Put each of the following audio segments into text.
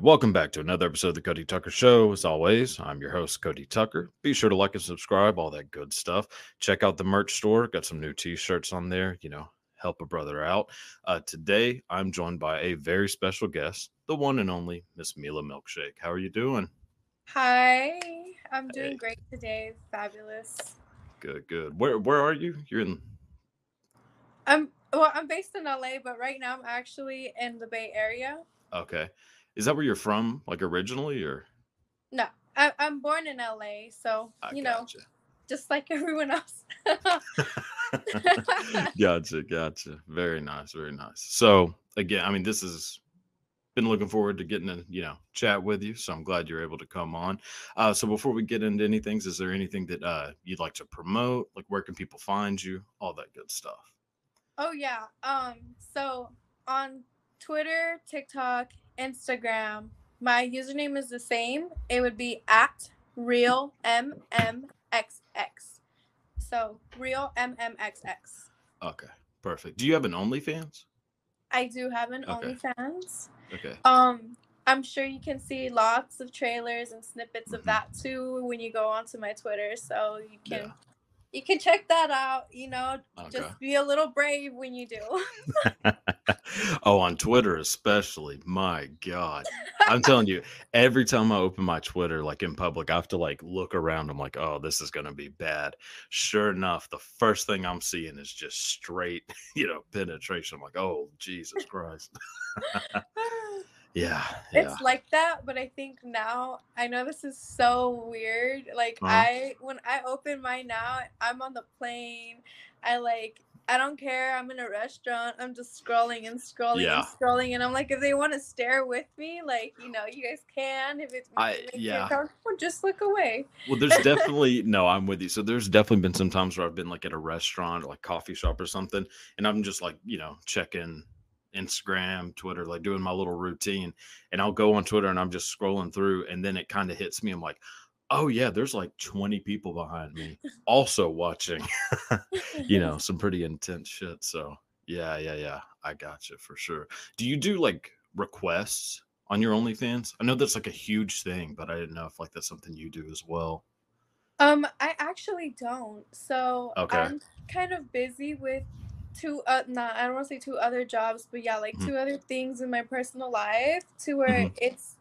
Right, welcome back to another episode of the Cody Tucker Show. As always, I'm your host, Cody Tucker. Be sure to like and subscribe, all that good stuff. Check out the merch store, got some new t shirts on there, you know, help a brother out. Uh, today, I'm joined by a very special guest, the one and only Miss Mila Milkshake. How are you doing? Hi, I'm doing Hey. great today. Fabulous. Good, good. Where where are you? You're in I'm well, I'm based in LA, but right now I'm actually in the Bay Area. okay. Is that where you're from, like originally, or No, I, I'm born in LA, so I you know, just like everyone else. gotcha, gotcha. Very nice, very nice. So again, I mean, this has been looking forward to getting to you know chat with you. So I'm glad you're able to come on. Uh, so before we get into anything, is there anything that uh, you'd like to promote? Like where can people find you? All that good stuff. oh yeah. Um. So on Twitter, TikTok, Instagram, my username is the same. It would be at real mmxx. So real mmxx. Okay, perfect. Do you have an OnlyFans? I do have an Okay. OnlyFans. Okay. Um, I'm sure you can see lots of trailers and snippets Mhm. of that too when you go onto my Twitter. So you can Yeah. You can check that out. You know, Okay. just be a little brave when you do. oh, on Twitter especially. My God. I'm telling you, every time I open my Twitter, like in public, I have to like look around. I'm like, oh, this is gonna be bad. Sure enough, the first thing I'm seeing is just straight, you know, penetration. I'm like, oh, Jesus Christ. Yeah. Yeah. It's like that, but I think now I know this is so weird. Like Uh-huh. I when I open mine now, I'm on the plane. I like I don't care. I'm in a restaurant. I'm just scrolling and scrolling Yeah. and scrolling, and I'm like, if they want to stare with me, like you know, you guys can. If it's I- yeah. uncomfortable, just look away. Well, there's definitely no, I'm with you. So there's definitely been some times where I've been like at a restaurant or like coffee shop or something, and I'm just like, you know, checking Instagram, Twitter, like doing my little routine. And I'll go on Twitter and I'm just scrolling through, and then it kind of hits me. I'm like, oh yeah, there's like 20 people behind me also watching, you know, some pretty intense shit. So yeah, yeah, yeah. I got you for sure. Do you do like requests on your OnlyFans? I know that's like a huge thing, but I didn't know if like that's something you do as well. Um, I actually don't. So Okay. I'm kind of busy with two uh not I don't want to say two other jobs, but yeah, like Mhm. two other things in my personal life to where Mhm. it's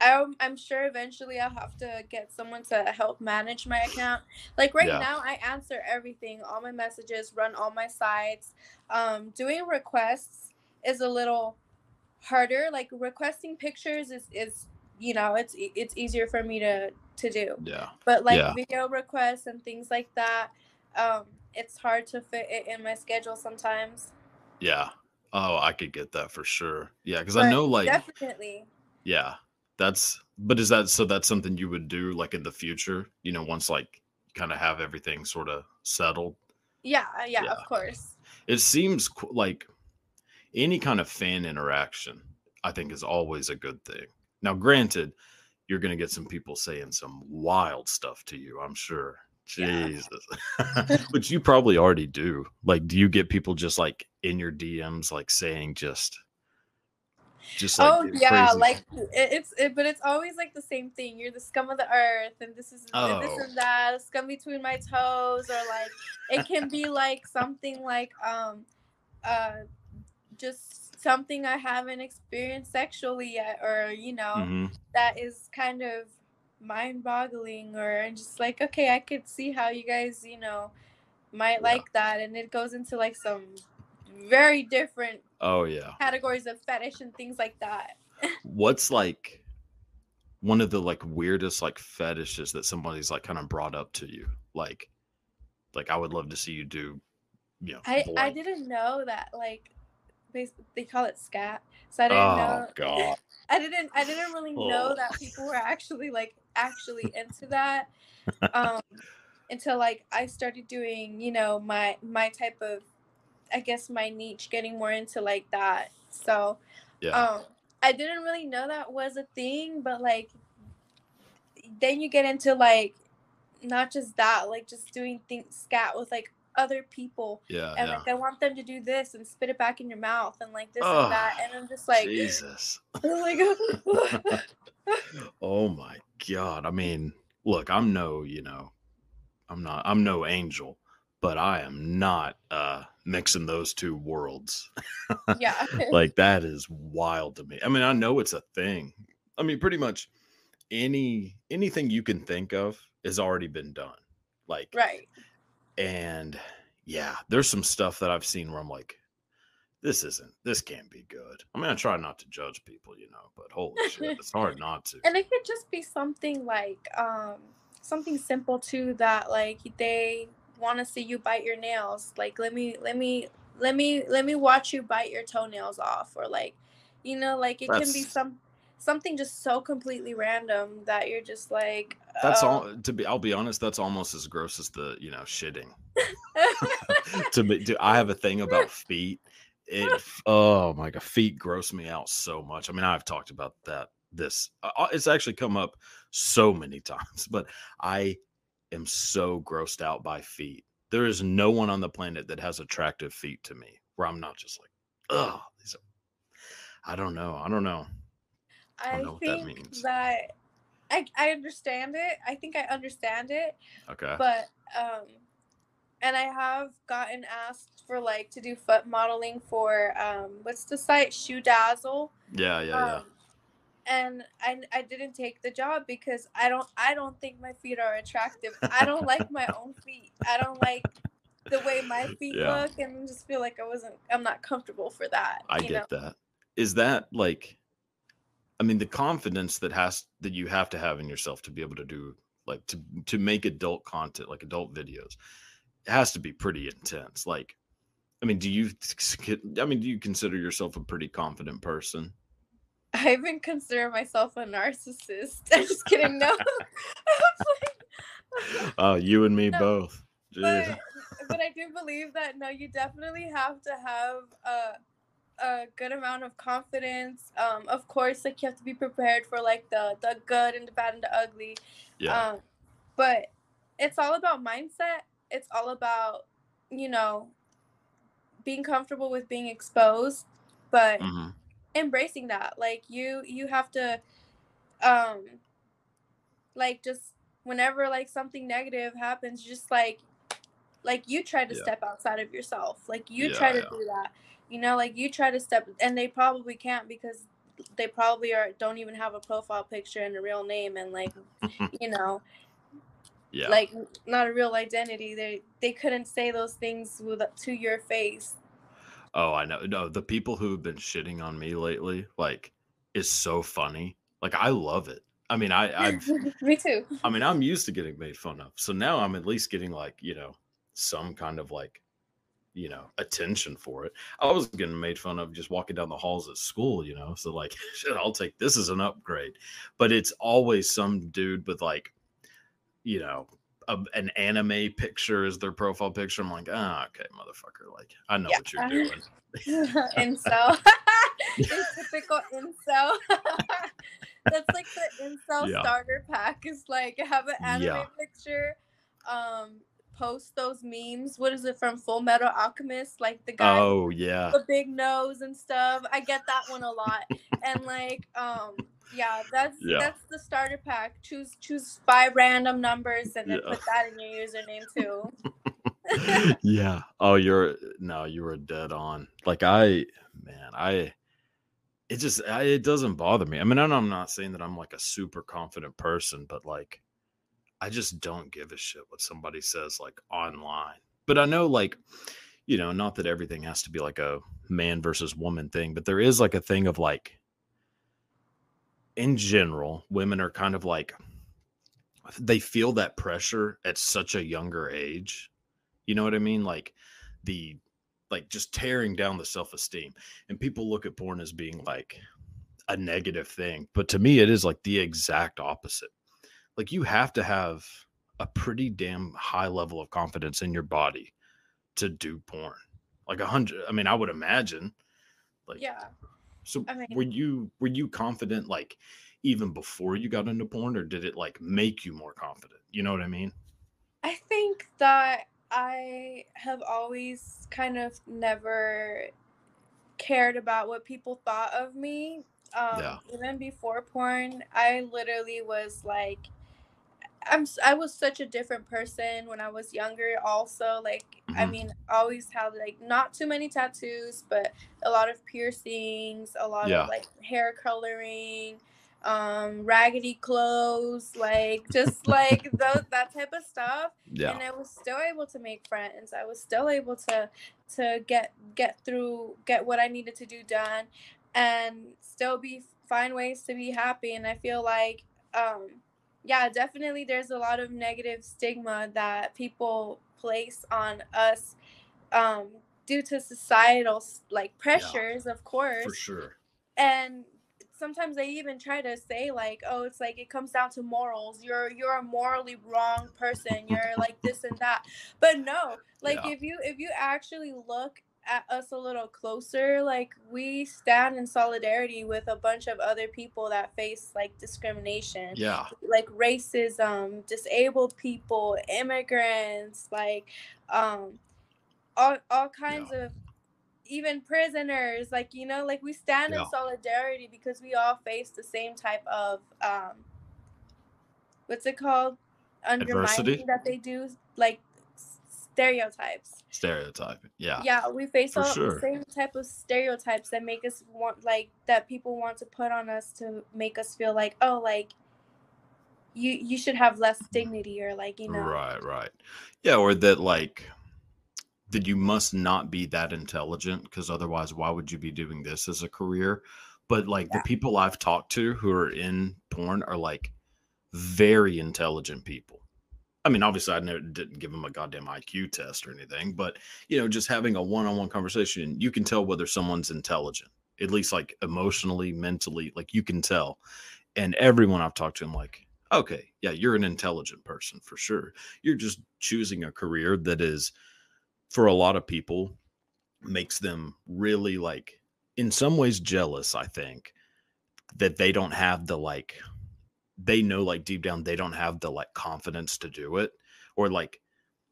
I'm, I'm sure eventually I'll have to get someone to help manage my account. Like right Yeah. now, I answer everything, all my messages, run all my sites. Um, doing requests is a little harder. Like requesting pictures is is you know it's it's easier for me to to do Yeah. but like Yeah. video requests and things like that um it's hard to fit it in my schedule sometimes Yeah. Oh, I could get that for sure. Yeah, because I know like definitely yeah, that's but is that so that's something you would do like in the future, you know, once like kind of have everything sort of settled? yeah uh, yeah, Yeah. of course It seems qu- like any kind of fan interaction, I think is always a good thing. Now, granted, you're going to get some people saying some wild stuff to you, I'm sure. Yeah. Jesus. Which you probably already do. Like, do you get people just like in your DMs, like saying just, just like oh yeah crazy- like it's it, but it's always like the same thing you're the scum of the earth and this is and this Oh. and that scum between my toes or like it can be like something like um uh just something i haven't experienced sexually yet or you know Mhm. that is kind of mind boggling or I'm just like okay i could see how you guys you know might Yeah. like that and it goes into like some very different Oh, yeah. categories of fetish and things like that What's like one of the like weirdest like fetishes that somebody's like kind of brought up to you? Like, like I would love to see you do, you know, i i didn't know that like they, they call it scat so i didn't Oh know god. i didn't i didn't really know Oh. that people were actually like actually into that um until like i started doing you know my my type of i guess my niche getting more into like that so Yeah. um i didn't really know that was a thing but like then you get into like not just that like just doing things scat with like other people Yeah, and yeah. like I want them to do this and spit it back in your mouth and like this Ugh, and that and I'm just like Jesus. Like Oh my God. I mean, look, I'm no, you know, I'm not, I'm no angel, but I am not uh mixing those two worlds. yeah like that is wild to me. I mean, I know it's a thing. I mean, pretty much any anything you can think of has already been done. Like right and yeah, there's some stuff that I've seen where I'm like, this isn't this can't be good. I mean, I try not to judge people, you know, but holy shit, it's hard not to. and it could just be something like um something simple too that like they want to see you bite your nails like let me let me let me let me watch you bite your toenails off or like you know like it can be some something just so completely random that you're just like that's oh. all to be I'll be honest, that's almost as gross as the, you know, shitting. to me, do I have a thing about feet. It, oh my god, feet gross me out so much. I mean, I've talked about that. This, uh, uh, it's actually come up so many times, but I am so grossed out by feet. There is no one on the planet that has attractive feet to me where I'm not just like, oh, these are. I don't know. I don't know. I don't know what that think means. that I I understand it. I think I understand it, Okay. but um and I have gotten asked for like to do foot modeling for um what's the site ShoeDazzle. yeah, yeah, yeah. Um, and I I didn't take the job because I don't I don't think my feet are attractive. I don't like my own feet. I don't like the way my feet Yeah. look and just feel like I wasn't I'm not comfortable for that. I get know? that. Is that like I mean the confidence that has that you have to have in yourself to be able to do like to to make adult content like adult videos it has to be pretty intense. Like I mean, do you I mean, do you consider yourself a pretty confident person? I even consider myself a narcissist. I'm just kidding. No. Uh you and me No, both. But, but I do believe that no, you definitely have to have a, a good amount of confidence. Um, of course, like you have to be prepared for like the the good and the bad and the ugly. Yeah. Um, but it's all about mindset. It's all about you know being comfortable with being exposed, but hmm embracing that like you you have to um like just whenever like something negative happens just like like you try to Yeah. step outside of yourself like you Yeah, try to yeah. do that you know like you try to step and they probably can't because they probably are don't even have a profile picture and a real name and like you know Yeah. like not a real identity they they couldn't say those things with to your face Oh, I know. No, the people who've been shitting on me lately, like, is so funny. Like, I love it. I mean, I, I've, me too I mean, I'm used to getting made fun of. So now I'm at least getting like, you know, some kind of like, you know, attention for it. I was getting made fun of just walking down the halls at school, you know. So like, shit, I'll take this as an upgrade. But it's always some dude with like, you know, a, an anime picture as their profile picture. I'm like, ah, okay, motherfucker. Like, I know Yeah. what you're doing. incel. in typical incel. That's like the incel Yeah. starter pack. Is like have an anime Yeah. picture, um, post those memes. What is it from Fullmetal Alchemist? Like the guy Oh yeah. with the big nose and stuff. I get that one a lot. and like, um, yeah, that's Yeah. that's the starter pack. Choose choose five random numbers and then Yeah. put that in your username too. yeah. Oh, you're no, you were dead on. Like I, man, I. It just I, it doesn't bother me. I mean, I know I'm not saying that I'm like a super confident person, but like, I just don't give a shit what somebody says like online. But I know like, you know, not that everything has to be like a man versus woman thing, but there is like a thing of like, in general, women are kind of like they feel that pressure at such a younger age you know what I mean? Like the like just tearing down the self-esteem. And people look at porn as being like a negative thing, but to me it is like the exact opposite. Like you have to have a pretty damn high level of confidence in your body to do porn. Like a hundred I mean, I would imagine. Like yeah. so I mean- were you were you confident like even before you got into porn or did it like make you more confident? You know what I mean? I think that I have always kind of never cared about what people thought of me. Um, Yeah. even before porn, I literally was like, I'm I was such a different person when I was younger. Also, like I hmm mean, always had like not too many tattoos, but a lot of piercings, a lot of like hair coloring, um, raggedy clothes, like just like those that type of stuff. Yeah. And I was still able to make friends. I was still able to to get get through, get what I needed to do done, and still be find ways to be happy. And I feel like um yeah, definitely there's a lot of negative stigma that people place on us um, due to societal like Yeah. pressures, of For course. sure. And sometimes they even try to say like, oh, it's like it comes down to morals. You're you're a morally wrong person. You're like this and that. But no, like Yeah. if you if you actually look at us a little closer, like we stand in solidarity with a bunch of other people that face like discrimination Yeah. like racism, disabled people, immigrants, like um all all Yeah. kinds of even prisoners, like you know, like we stand in solidarity because we all face the same type of um what's it called? Adversity. That they do, like stereotypes. Stereotyping. Yeah. Yeah, we face For all the same type of stereotypes that make us want like that people want to put on us to make us feel like, oh, like you you should have less dignity or like, you know. Right. Right. Yeah. Or that like that you must not be that intelligent because otherwise, why would you be doing this as a career? But like the people I've talked to who are in porn are like very intelligent people. I mean, obviously, I didn't give him a goddamn IQ test or anything, but you know, just having a one-on-one conversation, you can tell whether someone's intelligent, at least like emotionally, mentally, like you can tell. And everyone I've talked to, I'm like, okay, yeah, you're an intelligent person for sure. You're just choosing a career that is, for a lot of people, makes them really like, in some ways, jealous. I think that they don't have the like they know like deep down they don't have the like confidence to do it or like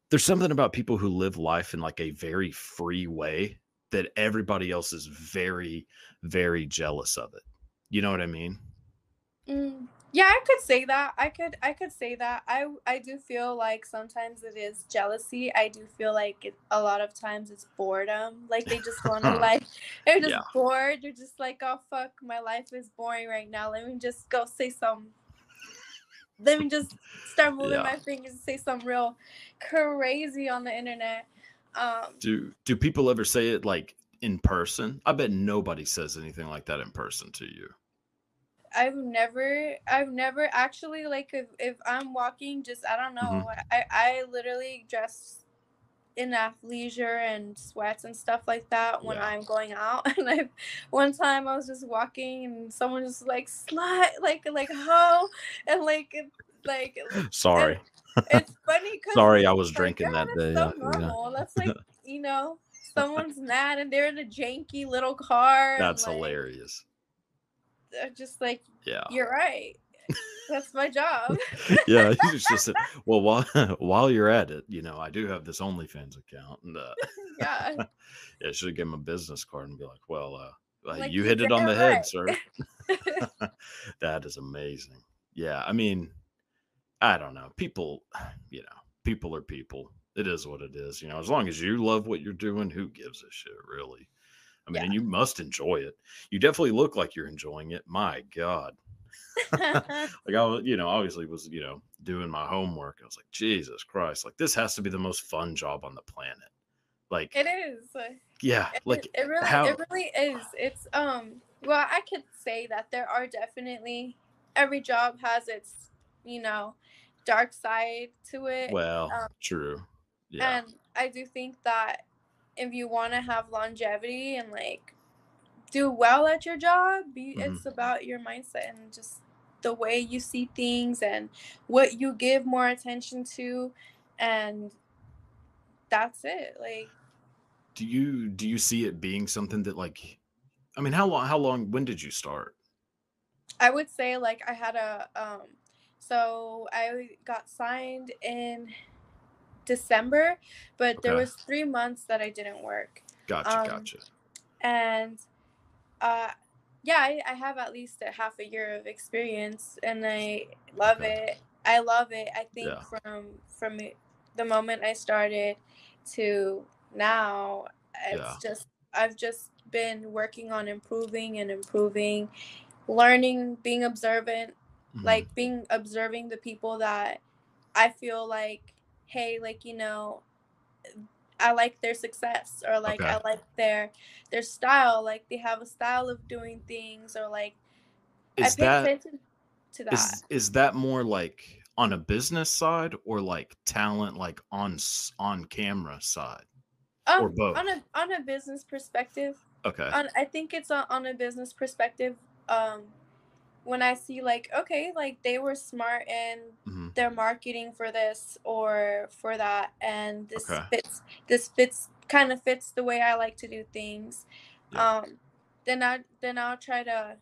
there's something about people who live life in like a very free way that everybody else is very very jealous of it you know what i mean Mm, yeah, I could say that. I could I could say that. I I do feel like sometimes it is jealousy. I do feel like it, a lot of times it's boredom. Like they just want to like they're just yeah bored. They're just like, "Oh fuck, my life is boring right now. Let me just go say some let me just start moving yeah my fingers and say something real crazy on the internet." Um do do people ever say it like in person i bet nobody says anything like that in person to you I've never, I've never actually like if, if I'm walking, just I don't know. I I literally dress in athleisure and sweats and stuff like that when yeah I'm going out. And I, one time I was just walking and someone just like slut, like like ho, and like like and sorry it's funny sorry i was like drinking that day so yeah normal. That's like you know someone's mad and they're in a janky little car and that's like hilarious they're just like yeah you're right. That's my job. yeah, it's just a- well while while you're at it, you know, I do have this OnlyFans account, and uh, yeah. yeah, I should give him a business card and be like, "Well, uh, uh, Like you you hit it on the head, right. sir." that is amazing. Yeah, I mean, I don't know. People, you know, people are people. It is what it is. You know, as long as you love what you're doing, who gives a shit, really? I mean, yeah. and you must enjoy it. You definitely look like you're enjoying it. My God. like I was, you know, obviously was, you know, doing my homework. I was like, Jesus Christ, like this has to be the most fun job on the planet. Like, it is. yeah, It, like it really how it really is. It's um well, I could say that there are definitely every job has its, you know, dark side to it. well, Um true. Yeah. and I do think that if you want to have longevity and like do well at your job, you, hmm it's about your mindset and just the way you see things and what you give more attention to and that's it. Like Do you do you see it being something that like I mean, how long how long when did you start? I would say like I had a um so I got signed in December, but there was three months that I didn't work. Gotcha, Um, gotcha. and uh yeah I, I have at least a half a year of experience and i love it i love it i think Yeah. from from the moment i started to now it's Yeah. just i've just been working on improving and improving learning being observant Mhm. like being observing the people that I feel like, hey, like you know, I like their success or like I like their their style, like they have a style of doing things or like is I pay that attention to that. is is that more like on a business side or like talent like on on camera side or Um, both? on a on a business perspective, Okay. on I think it's on, on a business perspective. Um, when I see like okay, like they were smart in hmm their marketing for this or for that and this Okay. fits this fits kind of fits the way I like to do things Yeah. um then I then I'll try to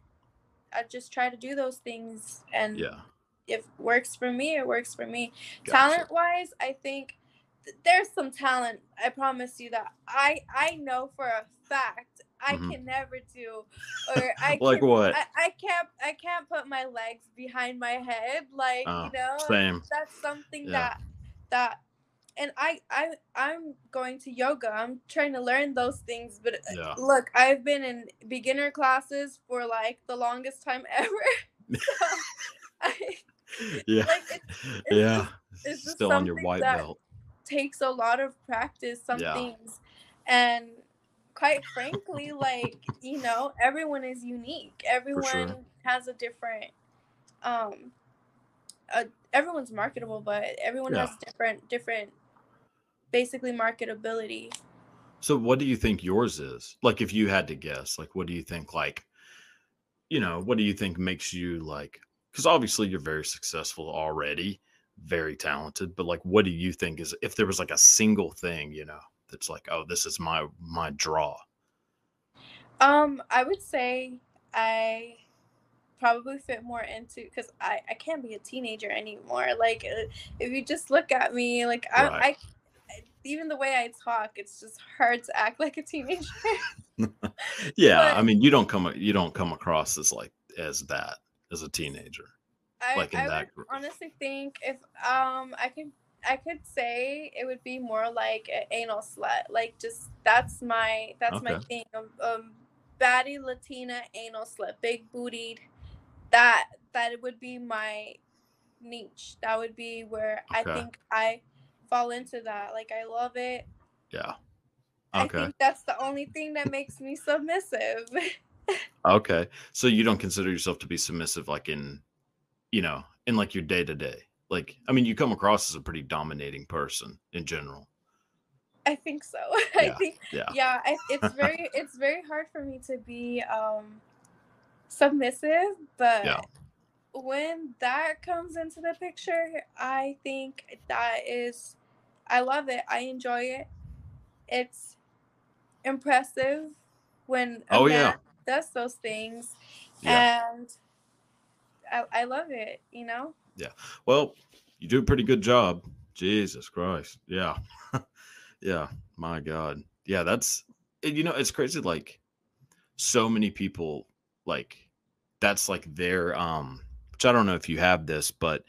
I just try to do those things and Yeah. if it works for me it works for me Gotcha. talent wise I think th- there's some talent I promise you that I I know for a fact I Mhm. can never do or I Like can what? I, I can't I can't put my legs behind my head like Oh, you know same. that's something Yeah. that that and I I I'm going to yoga I'm trying to learn those things but uh, Yeah. look I've been in beginner classes for like the longest time ever so I Yeah. like it's yeah. it's just Still on your white belt. takes a lot of practice some Yeah. things and quite frankly like you know everyone is unique everyone has a different um uh, everyone's marketable but everyone Yeah. has different different basically marketability So what do you think yours is? Like if you had to guess, like what do you think like you know, what do you think makes you like cuz obviously you're very successful already, very talented, but like what do you think is if there was like a single thing, you know, that's like oh this is my my draw. um i would say i probably fit more into because I, I can't be a teenager anymore like uh, if you just look at me like I, Right. I even the way i talk it's just hard to act like a teenager yeah, I mean you don't come you don't come across as like as that as a teenager. I, Like in I that group. honestly think if um I could I could say it would be more like an anal slut. Like just that's my that's my thing. Um, um baddie Latina anal slut, big bootied. That that would be my niche. That would be where I think I fall into that. Like I love it. Yeah. I Okay. think that's the only thing that makes me submissive. Okay. So you don't consider yourself to be submissive like in you know, in like your day to day. Like I mean you come across as a pretty dominating person in general. I think so. I Yeah. think Yeah. yeah I, it's very it's very hard for me to be um submissive but Yeah. when that comes into the picture i think that is i love it i enjoy it it's impressive when a Oh, man yeah. does those things Yeah. and I, I love it you know Well, you do a pretty good job. Jesus Christ. Yeah. yeah. My God. Yeah, that's you know, it's crazy like so many people like that's like their um which I don't know if you have this, but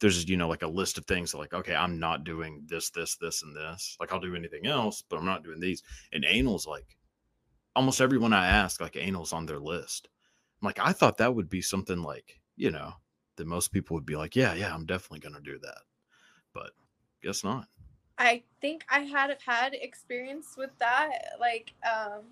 there's you know like a list of things like okay, I'm not doing this, this, this, and this. Like I'll do anything else, but I'm not doing these. And anal's like almost everyone I ask, like anal's on their list. I'm like, I thought that would be something like, you know, that most people would be like, yeah, yeah, I'm definitely gonna do that. But guess not. I think I had had experience with that, like um,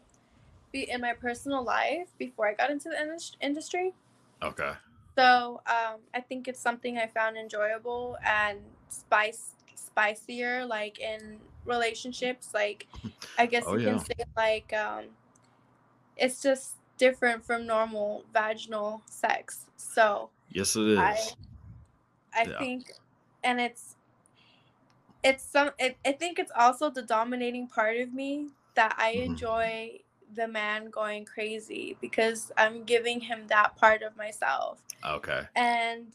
be in my personal life before I got into the indus- industry. Okay. So um, I think it's something I found enjoyable and spice spicier, like in relationships. Like I guess Oh, you yeah. can say like um, it's just different from normal vaginal sex. So Yes, it is. I I Yeah. think, and it's it's some. It, I think it's also the dominating part of me that I Mhm. enjoy the man going crazy because I'm giving him that part of myself, okay. and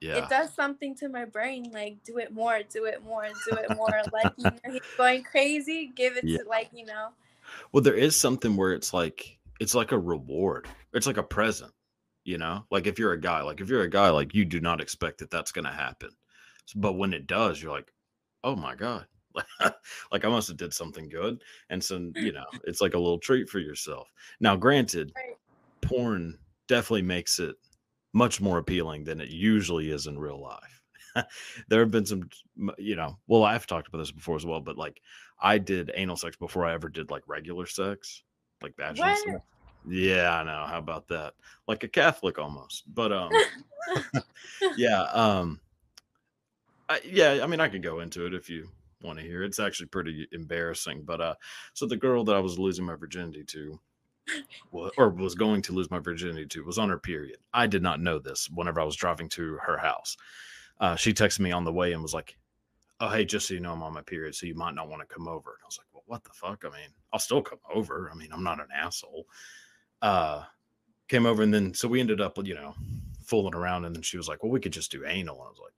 Yeah. it does something to my brain. Like, do it more, do it more, do it more. like, you know, he's going crazy. Give it Yeah. to like, you know. Well, there is something where it's like it's like a reward. It's like a present, you know. Like if you're a guy, like if you're a guy, like you do not expect that that's going to happen, but when it does, you're like, oh my god, like I must have did something good, and so you know, it's like a little treat for yourself. Now, granted, Right. porn definitely makes it much more appealing than it usually is in real life. there have been some, you know, well, I've talked about this before as well, but like I did anal sex before I ever did like regular sex, like vaginal What? sex. Yeah, I know. How about that? Like a Catholic almost. But um yeah, um I, yeah, I mean I could go into it if you want to hear. It's actually pretty embarrassing, but uh so the girl that I was losing my virginity to or was going to lose my virginity to was on her period. I did not know this whenever I was driving to her house. Uh, she texted me on the way and was like, Oh, hey, just so you know, I'm on my period, so you might not want to come over. And I was like, Well, what the fuck? I mean, I'll still come over. I mean, I'm not an asshole. Uh, came over and then so we ended up, you know, fooling around. And then she was like, Well, we could just do anal. And I was like,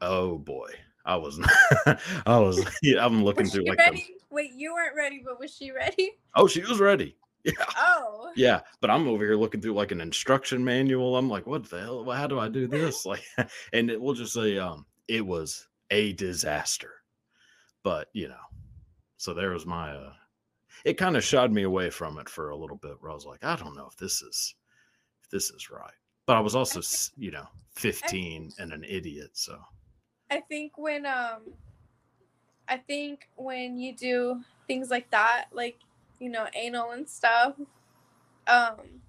Oh boy. I was I was yeah, I'm looking Was through like the, ready? Wait, you weren't ready, but was she ready? oh, she was ready. Yeah. Oh. Yeah, but I'm over here looking through like an instruction manual. I'm like, what the hell? How do I do this? Like, and it will just say, um, it was a disaster. But you know, so there was my uh it kind of shied me away from it for a little bit where I was like, I don't know if this is if this is right. But I was also, s- you know, 15 and an idiot, so I think when um I think when you do things like that, like, you know, anal and stuff, um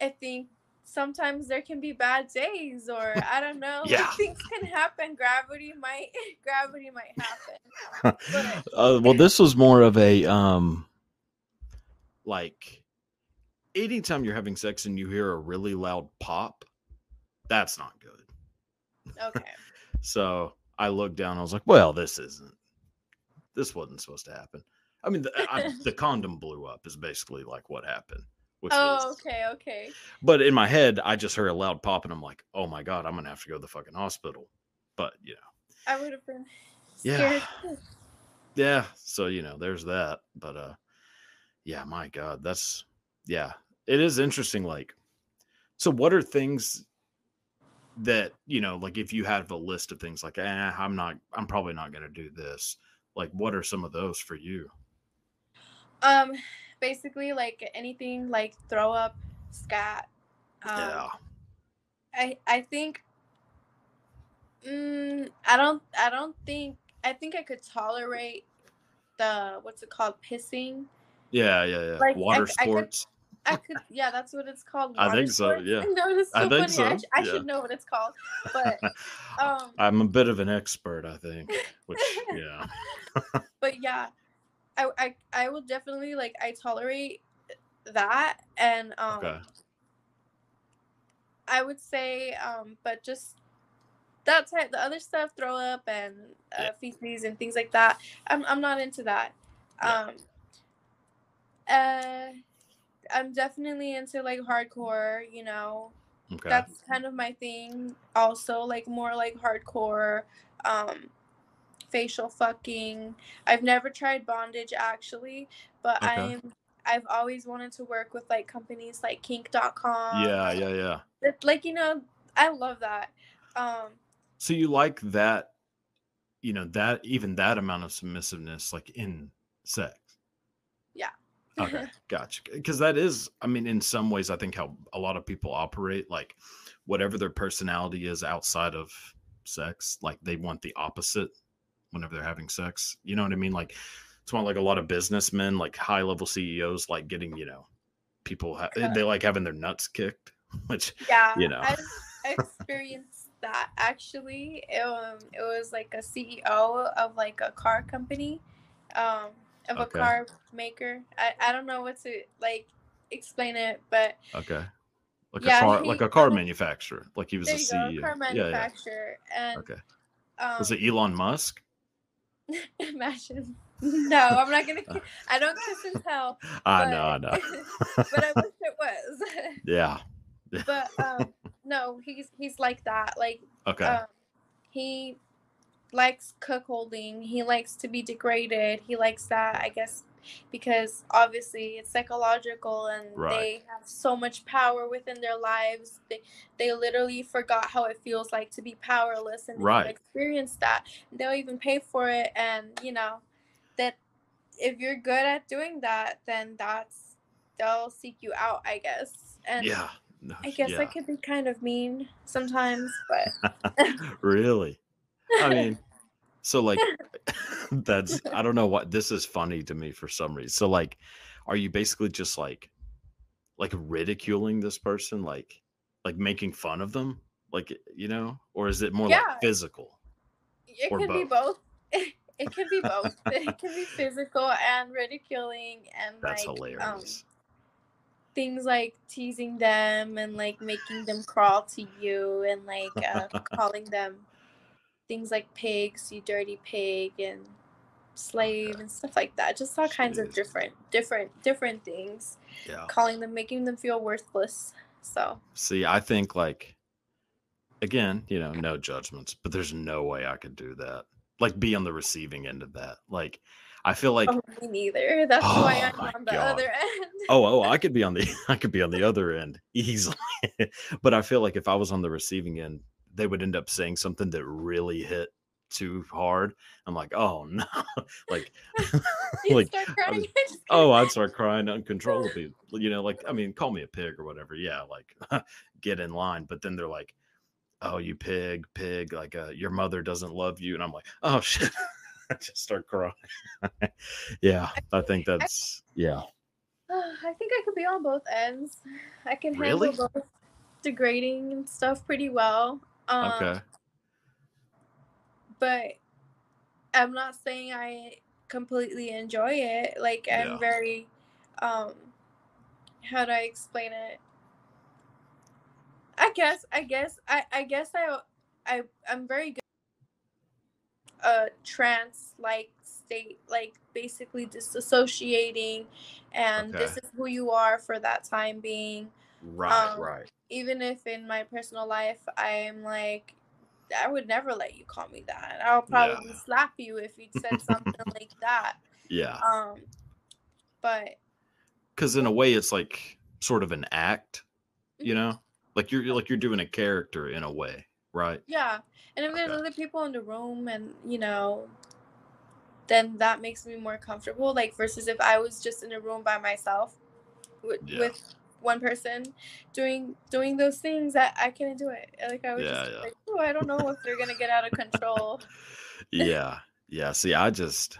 I think sometimes there can be bad days or I don't know. Yeah. things can happen. Gravity might gravity might happen. But- uh, well this was more of a um like anytime you're having sex and you hear a really loud pop that's not good Okay. so i looked down i was like well this isn't this wasn't supposed to happen i mean the, I, the condom blew up is basically like what happened Oh, okay, okay. but in my head i just heard a loud pop and i'm like oh my god i'm gonna have to go to the fucking hospital but you know I would have been Yeah. scared. yeah so you know there's that but uh yeah my god that's yeah it is interesting like so what are things that you know like if you have a list of things like eh, i'm not i'm probably not going to do this like what are some of those for you Um, basically, like anything like throw up, scat. Um, yeah I I think. Mm, I don't. I don't think. I think I could tolerate the what's it called pissing. yeah yeah yeah Like, I water c- I could- sports I could. Yeah, that's what it's called. I think so, yeah. No, that's so I think funny. I, so, sh- I yeah. should know what it's called. But um, i'm a bit of an expert i think which yeah but yeah, I I I will definitely like I tolerate that and um. okay I would say, um, but just that type, the other stuff, throw up and uh, Yeah. feces and things like that. I'm I'm not into that. Yeah. Um, uh, I'm definitely into like hardcore. You know, okay that's kind of my thing. Also, like more like hardcore. Um, facial fucking. I've never tried bondage actually, but Okay. I'm. I've always wanted to work with like companies like kink.com. yeah yeah yeah It- like you know i love that um So you like that, you know, that even that amount of submissiveness, like in sex? Yeah. Okay, gotcha. Because that is, I mean, in some ways, I think how a lot of people operate, like whatever their personality is outside of sex, like they want the opposite whenever they're having sex. You know what I mean? Like it's why like a lot of businessmen, like high level CEOs, like getting, you know, people ha- Yeah. they like having their nuts kicked, which yeah You know. I've, experienced that actually it, um, it was like a ceo of like a car company um of a car maker I, I don't know what to like explain it but okay. Like Yeah, a car, he- like a car manufacturer, like he was a CEO. go car Yeah, yeah. manufacturer and Okay. um Was it Elon Musk? imagine no i'm not gonna i don't kiss and tell I but, know, I know. but i wish it was Yeah. but um no, he's he's like that. Like Okay. um, he likes cuckolding. He likes to be degraded. He likes that, I guess, because obviously it's psychological and Right. they have so much power within their lives. They they literally forgot how it feels like to be powerless and Right. they've experienced that. They'll even pay for it and you know that if you're good at doing that, then that's they'll seek you out, I guess. And yeah. No, I guess I yeah. could be kind of mean sometimes, but really? I mean, so like that's I don't know what this is funny to me for some reason. So like are you basically just like like ridiculing this person like like making fun of them? Like you know, or is it more Yeah. like physical? it could be both. It could be both. It can be physical and ridiculing and That's like um, things like teasing them and like making them crawl to you and like uh, calling them things like pigs, you dirty pig, and slave and stuff like that. Just all kinds of different, different, different things. yeah. Calling them, making them feel worthless. So See, I think like again, you know, no judgments, but there's no way I could do that. Like be on the receiving end of that. Like I feel like oh, me neither. That's oh why Oh I'm on the God. other end. oh oh I could be on the I could be on the other end easily. but I feel like if I was on the receiving end, they would end up saying something that really hit too hard. I'm like, oh no. like like I was- oh I'd start crying uncontrollably. You know, like I mean, call me a pig or whatever. Yeah, like get in line. But then they're like, oh you pig, pig, like uh, your mother doesn't love you. And I'm like, oh shit. I just start crying. yeah, I think that's yeah. I think I could be on both ends. I can handle Really? both degrading and stuff pretty well. Um, Okay. But I'm not saying I completely enjoy it. Like I'm Yeah. very, um, how do I explain it? I guess. I guess. I. I guess I. I. I'm very good. A trance like state, like basically disassociating, and this is who you are for that time being Right, um, right. even if in my personal life I'm like, I would never let you call me that. I'll probably Yeah. slap you if you said something like that. Yeah. Um, but Cuz in a way it's like sort of an act, you Mhm. know? Like you're like you're doing a character in a way, right? yeah, and if there's Okay. other people in the room, and you know, then that makes me more comfortable. Like versus if I was just in a room by myself with, Yeah. with one person doing doing those things, I, I couldn't do it. Like I was Yeah, just yeah. like, oh, I don't know if they're gonna get out of control. yeah. Yeah, see I just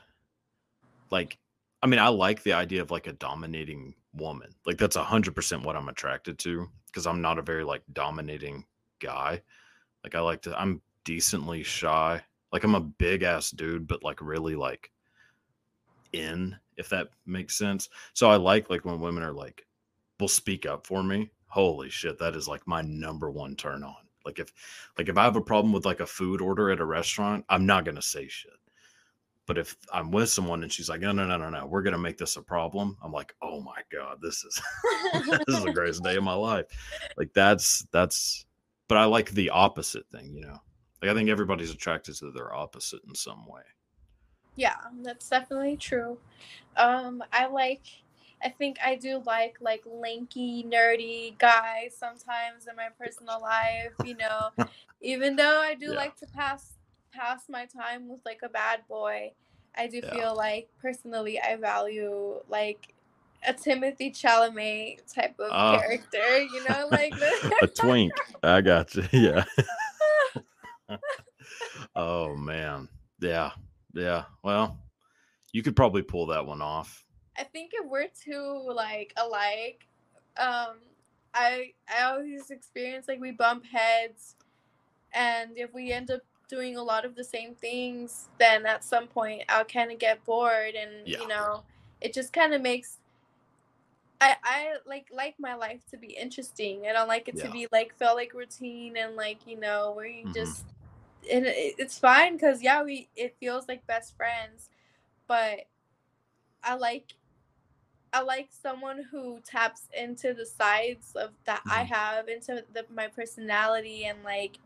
like I mean, I like the idea of like a dominating woman. Like that's a 100% what I'm attracted to because I'm not a very like dominating guy. Like I like to I'm decently shy. Like I'm a big ass dude but like really like in if that makes sense. So I like like when women are like will speak up for me. Holy shit, that is like my number one turn on. Like if like if I have a problem with like a food order at a restaurant, I'm not gonna say shit. But if I'm with someone and she's like, no, no, no, no, no, we're gonna make this a problem, I'm like, oh my god, this is this is the greatest day of my life. Like that's that's but I like the opposite thing, you know. Like I think everybody's attracted to their opposite in some way. Yeah, that's definitely true. Um, I like I think I do like like lanky, nerdy guys sometimes in my personal life, you know. Even though I do Yeah. like to pass pass my time with like a bad boy, I do Yeah. feel like personally I value like a Timothée Chalamet type of Oh. character, you know, like a twink. I got you. Yeah. oh man. Yeah. Yeah. Well, you could probably pull that one off. I think if we're too like alike, um, I I always experience like we bump heads, and if we end up doing a lot of the same things, then at some point I'll kind of get bored, and Yeah. you know, it just kind of makes. I, I like like my life to be interesting. And I don't like it to be like feel like routine and like you know where you Mhm. just and it, it's fine because yeah we it feels like best friends, but I like I like someone who taps into the sides of that I Mhm. have into the, my personality and like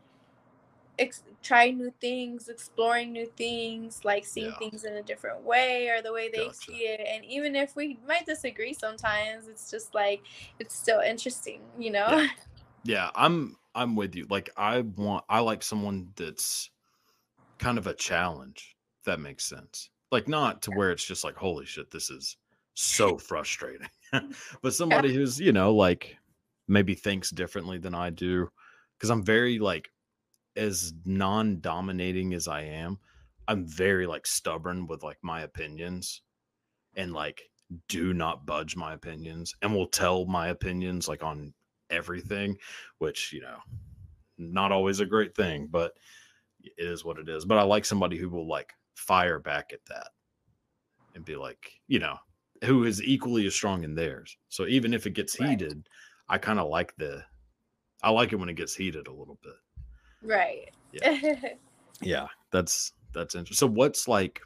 ex- try new things, exploring new things, like seeing Yeah. things in a different way or the way they Gotcha. see it. And even if we might disagree sometimes, it's just like it's still interesting, you know? Yeah. Yeah, I'm I'm with you. Like I want I like someone that's kind of a challenge, if that makes sense. Like not to where it's just like, holy shit, this is so frustrating. but somebody who's, you know, like maybe thinks differently than I do. Cause I'm very like as non-dominating as I am, I'm very like stubborn with like my opinions and like do not budge my opinions and will tell my opinions like on everything, which, you know, not always a great thing, but it is what it is. But I like somebody who will like fire back at that and be like, you know, who is equally as strong in theirs. So even if it gets Right. heated, I kind of like the I like it when it gets heated a little bit. right. Yeah, that's that's interesting. So what's like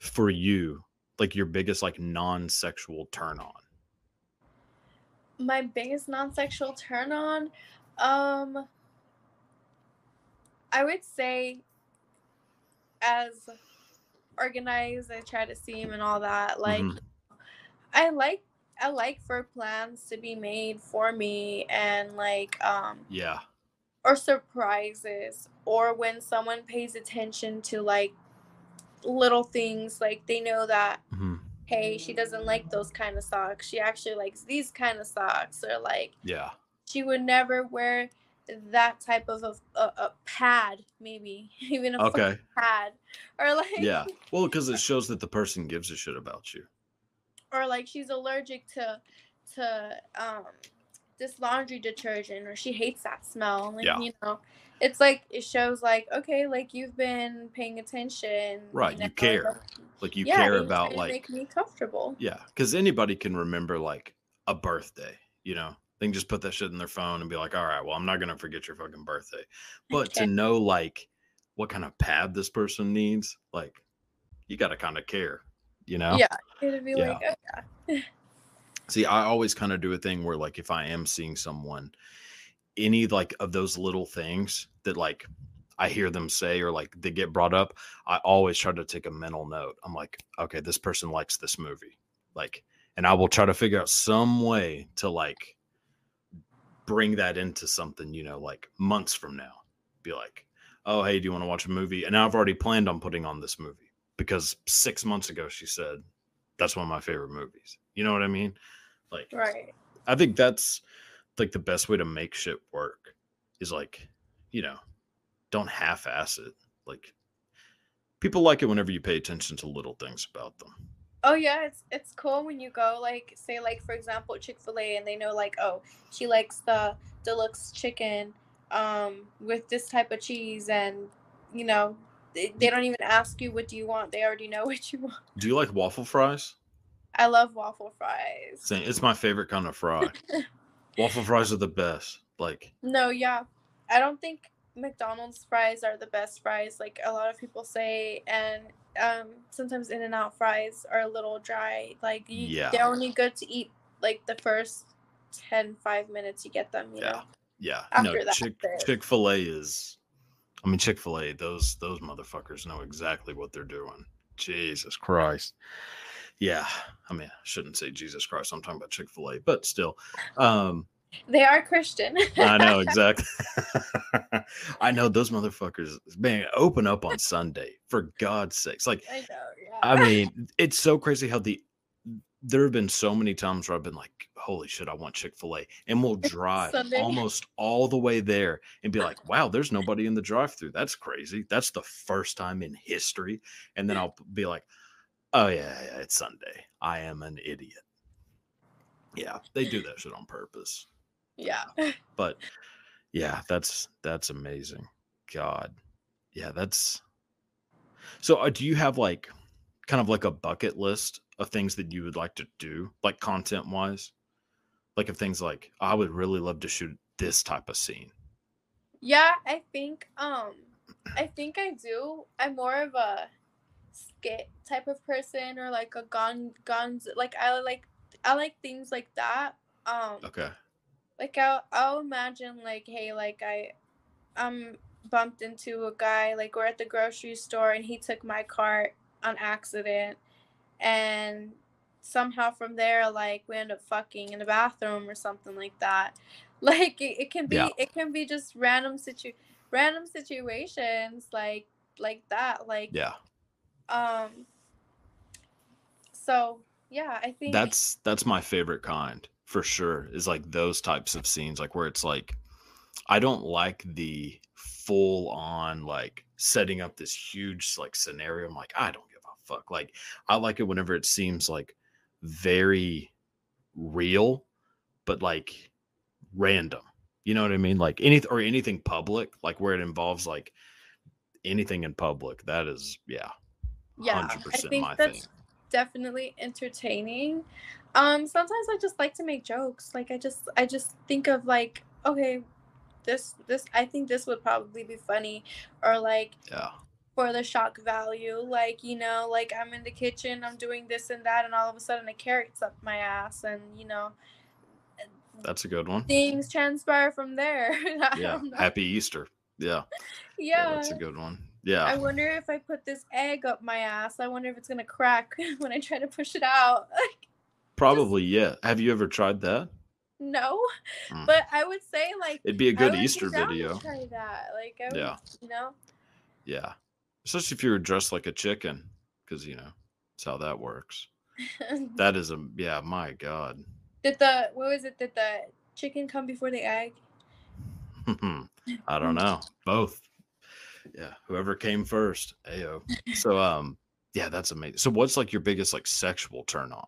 for you, like your biggest like non-sexual turn on? my biggest non-sexual turn on um i would say as organized i try to seem and all that like Mhm. i like i like for plans to be made for me and like um Yeah. or surprises or when someone pays attention to like little things like they know that Mhm. hey she doesn't like those kind of socks she actually likes these kind of socks or like Yeah. she would never wear that type of a, a, pad maybe even a Okay. pad or like Yeah. Well, because it shows that the person gives a shit about you. or like she's allergic to to um this laundry detergent or she hates that smell and Yeah. you know it's like it shows like okay like you've been paying attention Right, you know, care. like- Like you yeah, care about like make me comfortable yeah, because anybody can remember like a birthday. You know, they can just put that shit in their phone and be like, all right, well, I'm not gonna forget your fucking birthday. But to know like what kind of pad this person needs, like you got to kind of care. You know. yeah it'd be Yeah. like oh, yeah See, I always kind of do a thing where like if I am seeing someone, any like of those little things that like I hear them say or like they get brought up, I always try to take a mental note. I'm like, okay, this person likes this movie. Like, and I will try to figure out some way to like bring that into something, you know, like months from now. Be like, oh, hey, do you want to watch a movie? And I've already planned on putting on this movie because six months ago she said that's one of my favorite movies. You know what I mean? Like, right I think that's like the best way to make shit work is like, you know, don't half ass it. Like, people like it whenever you pay attention to little things about them. Oh yeah, it's it's cool when you go like say like for example Chick Fil A and they know like oh she likes the deluxe chicken um with this type of cheese and you know they, they don't even ask you what do you want they already know what you want. Do you like waffle fries? I love waffle fries. Saying it's my favorite kind of fry. waffle fries are the best. Like, No, yeah, I don't think McDonald's fries are the best fries like a lot of people say and um sometimes In and Out fries are a little dry like you, Yeah. they're only good to eat like the first 10 5 minutes you get them you Yeah. know yeah, no, After that, Chick- chick-fil-a is. I mean, Chick Fil A. Those those motherfuckers know exactly what they're doing. Jesus Christ. Yeah, I mean, I shouldn't say Jesus Christ. I'm talking about Chick Fil A, but still, um, They are Christian. I know exactly. I know those motherfuckers. Man, open up on Sunday for God's sakes. Like, I know, yeah. I mean, it's so crazy how the there have been so many times where I've been like, holy shit, I want Chick fil A. And we'll drive almost all the way there and be like, wow, there's nobody in the drive through. That's crazy. That's the first time in history. And then I'll be like, oh, yeah, yeah, it's Sunday. I am an idiot. Yeah, they do that shit on purpose. Yeah. But yeah, that's that's amazing. God. Yeah, that's so uh, do you have like kind of like a bucket list of things that you would like to do, like content wise? Like of things like I would really love to shoot this type of scene. Yeah, I think um I think I do. I'm more of a skit type of person or like a gun guns like I like I like things like that. Um Okay. Like I'll I'll imagine like hey like I I'm bumped into a guy like we're at the grocery store and he took my cart on accident and somehow from there like we end up fucking in the bathroom or something like that like it, it can be Yeah. it can be just random situ random situations like like that like Yeah. um so yeah i think That's that's my favorite kind for sure. Is like those types of scenes, like where it's like, I don't like the full on like setting up this huge like scenario. I'm like, I don't give a fuck. Like, I like it whenever it seems like very real, but like random. You know what I mean? Like anything or anything public, like where it involves like anything in public. That is, yeah, yeah i think my that's thing. definitely entertaining um sometimes i just like to make jokes like i just i just think of like okay this this i think this would probably be funny or like Yeah, for the shock value like you know like i'm in the kitchen i'm doing this and that and all of a sudden a carrot's up my ass and you know that's a good one. things transpire from there Yeah. Happy Easter. Yeah. Yeah, yeah that's a good one. Yeah. I wonder if I put this egg up my ass. I wonder if it's gonna crack when I try to push it out. Probably. Yeah. Have you ever tried that? no, Mm. but I would say like It'd be a good Easter video. Try that, like I would, Yeah. you know. Yeah, especially if you were dressed like a chicken, because you know that's how that works. That is a yeah. My God. Did the what was it? Did the chicken come before the egg? I don't know. Both. Yeah. Whoever came first. Ayo. So um. Yeah, that's amazing. So what's like your biggest like sexual turn on?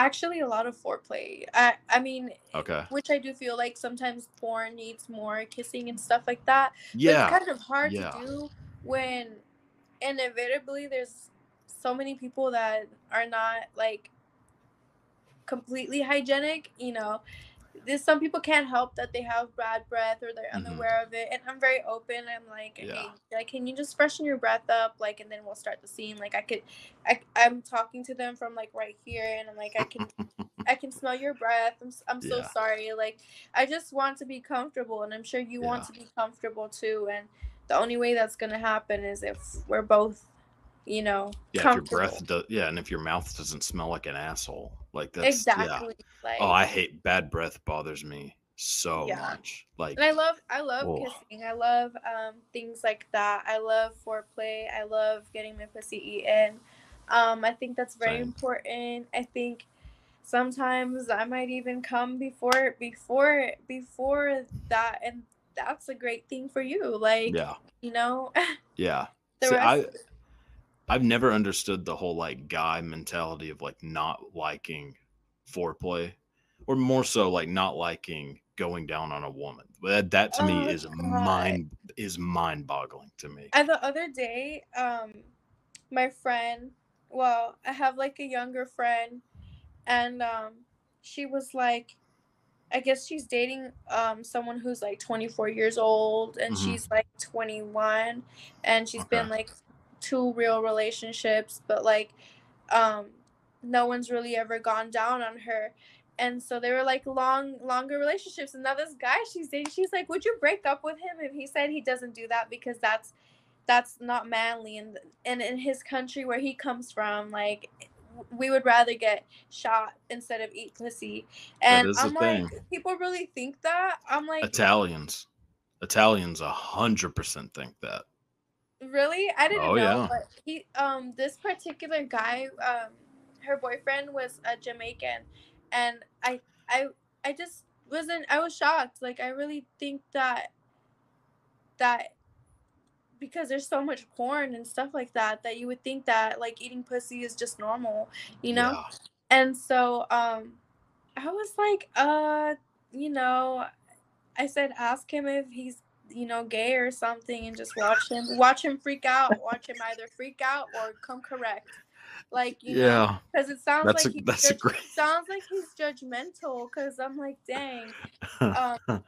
Actually, a lot of foreplay. I I mean, Okay. which I do feel like sometimes porn needs more kissing and stuff like that. Yeah. it's kind of hard yeah. to do when inevitably there's so many people that are not like completely hygienic you know there's some people can't help that they have bad breath or they're Mhm. unaware of it and i'm very open i'm like hey like can you just freshen your breath up like and then we'll start the scene like i could I, i'm talking to them from like right here and i'm like i can I can smell your breath. I'm, I'm so Yeah. sorry. Like, I just want to be comfortable, and I'm sure you want to be comfortable too. And the only way that's gonna happen is if we're both, you know, Yeah. If your breath does. Yeah, and if your mouth doesn't smell like an asshole, like that's yeah. exactly. Like, Oh, I hate bad breath. Bothers me so Yeah. much. Like and I love, I love Oh. kissing. I love um things like that. I love foreplay. I love getting my pussy eaten. Um, I think that's very Same. important. I think sometimes I might even come before before before that, and that's a great thing for you. Like, yeah, you know, yeah. See, I. I've never understood the whole like guy mentality of like not liking foreplay, or more so like not liking going down on a woman. That that to me Oh, is God. mind is mind boggling to me. I, the other day, um, my friend, well, I have like a younger friend, and um, she was like, I guess she's dating um someone who's like 24 years old, and Mhm. she's like 21, and she's been like two real relationships, but like, um, no one's really ever gone down on her. And so they were like long, longer relationships. And now this guy she's dating, she's like, "Would you break up with him?" And he said he doesn't do that because that's that's not manly and and in his country where he comes from like we would rather get shot instead of eat pussy and i'm like thing. people really think that i'm like Italians, Italians, a hundred percent think that. Really i didn't Oh, know yeah. but he um this particular guy um her boyfriend was a jamaican and i i i just wasn't i was shocked like i really think that that because there's so much porn and stuff like that that you would think that like eating pussy is just normal you know Yeah. and so um i was like uh you know i said ask him if he's you know gay or something and just watch him watch him freak out watch him either freak out or come correct like you Yeah. because it sounds That's like a- that's a judge- great- sounds like he's judgmental because i'm like dang um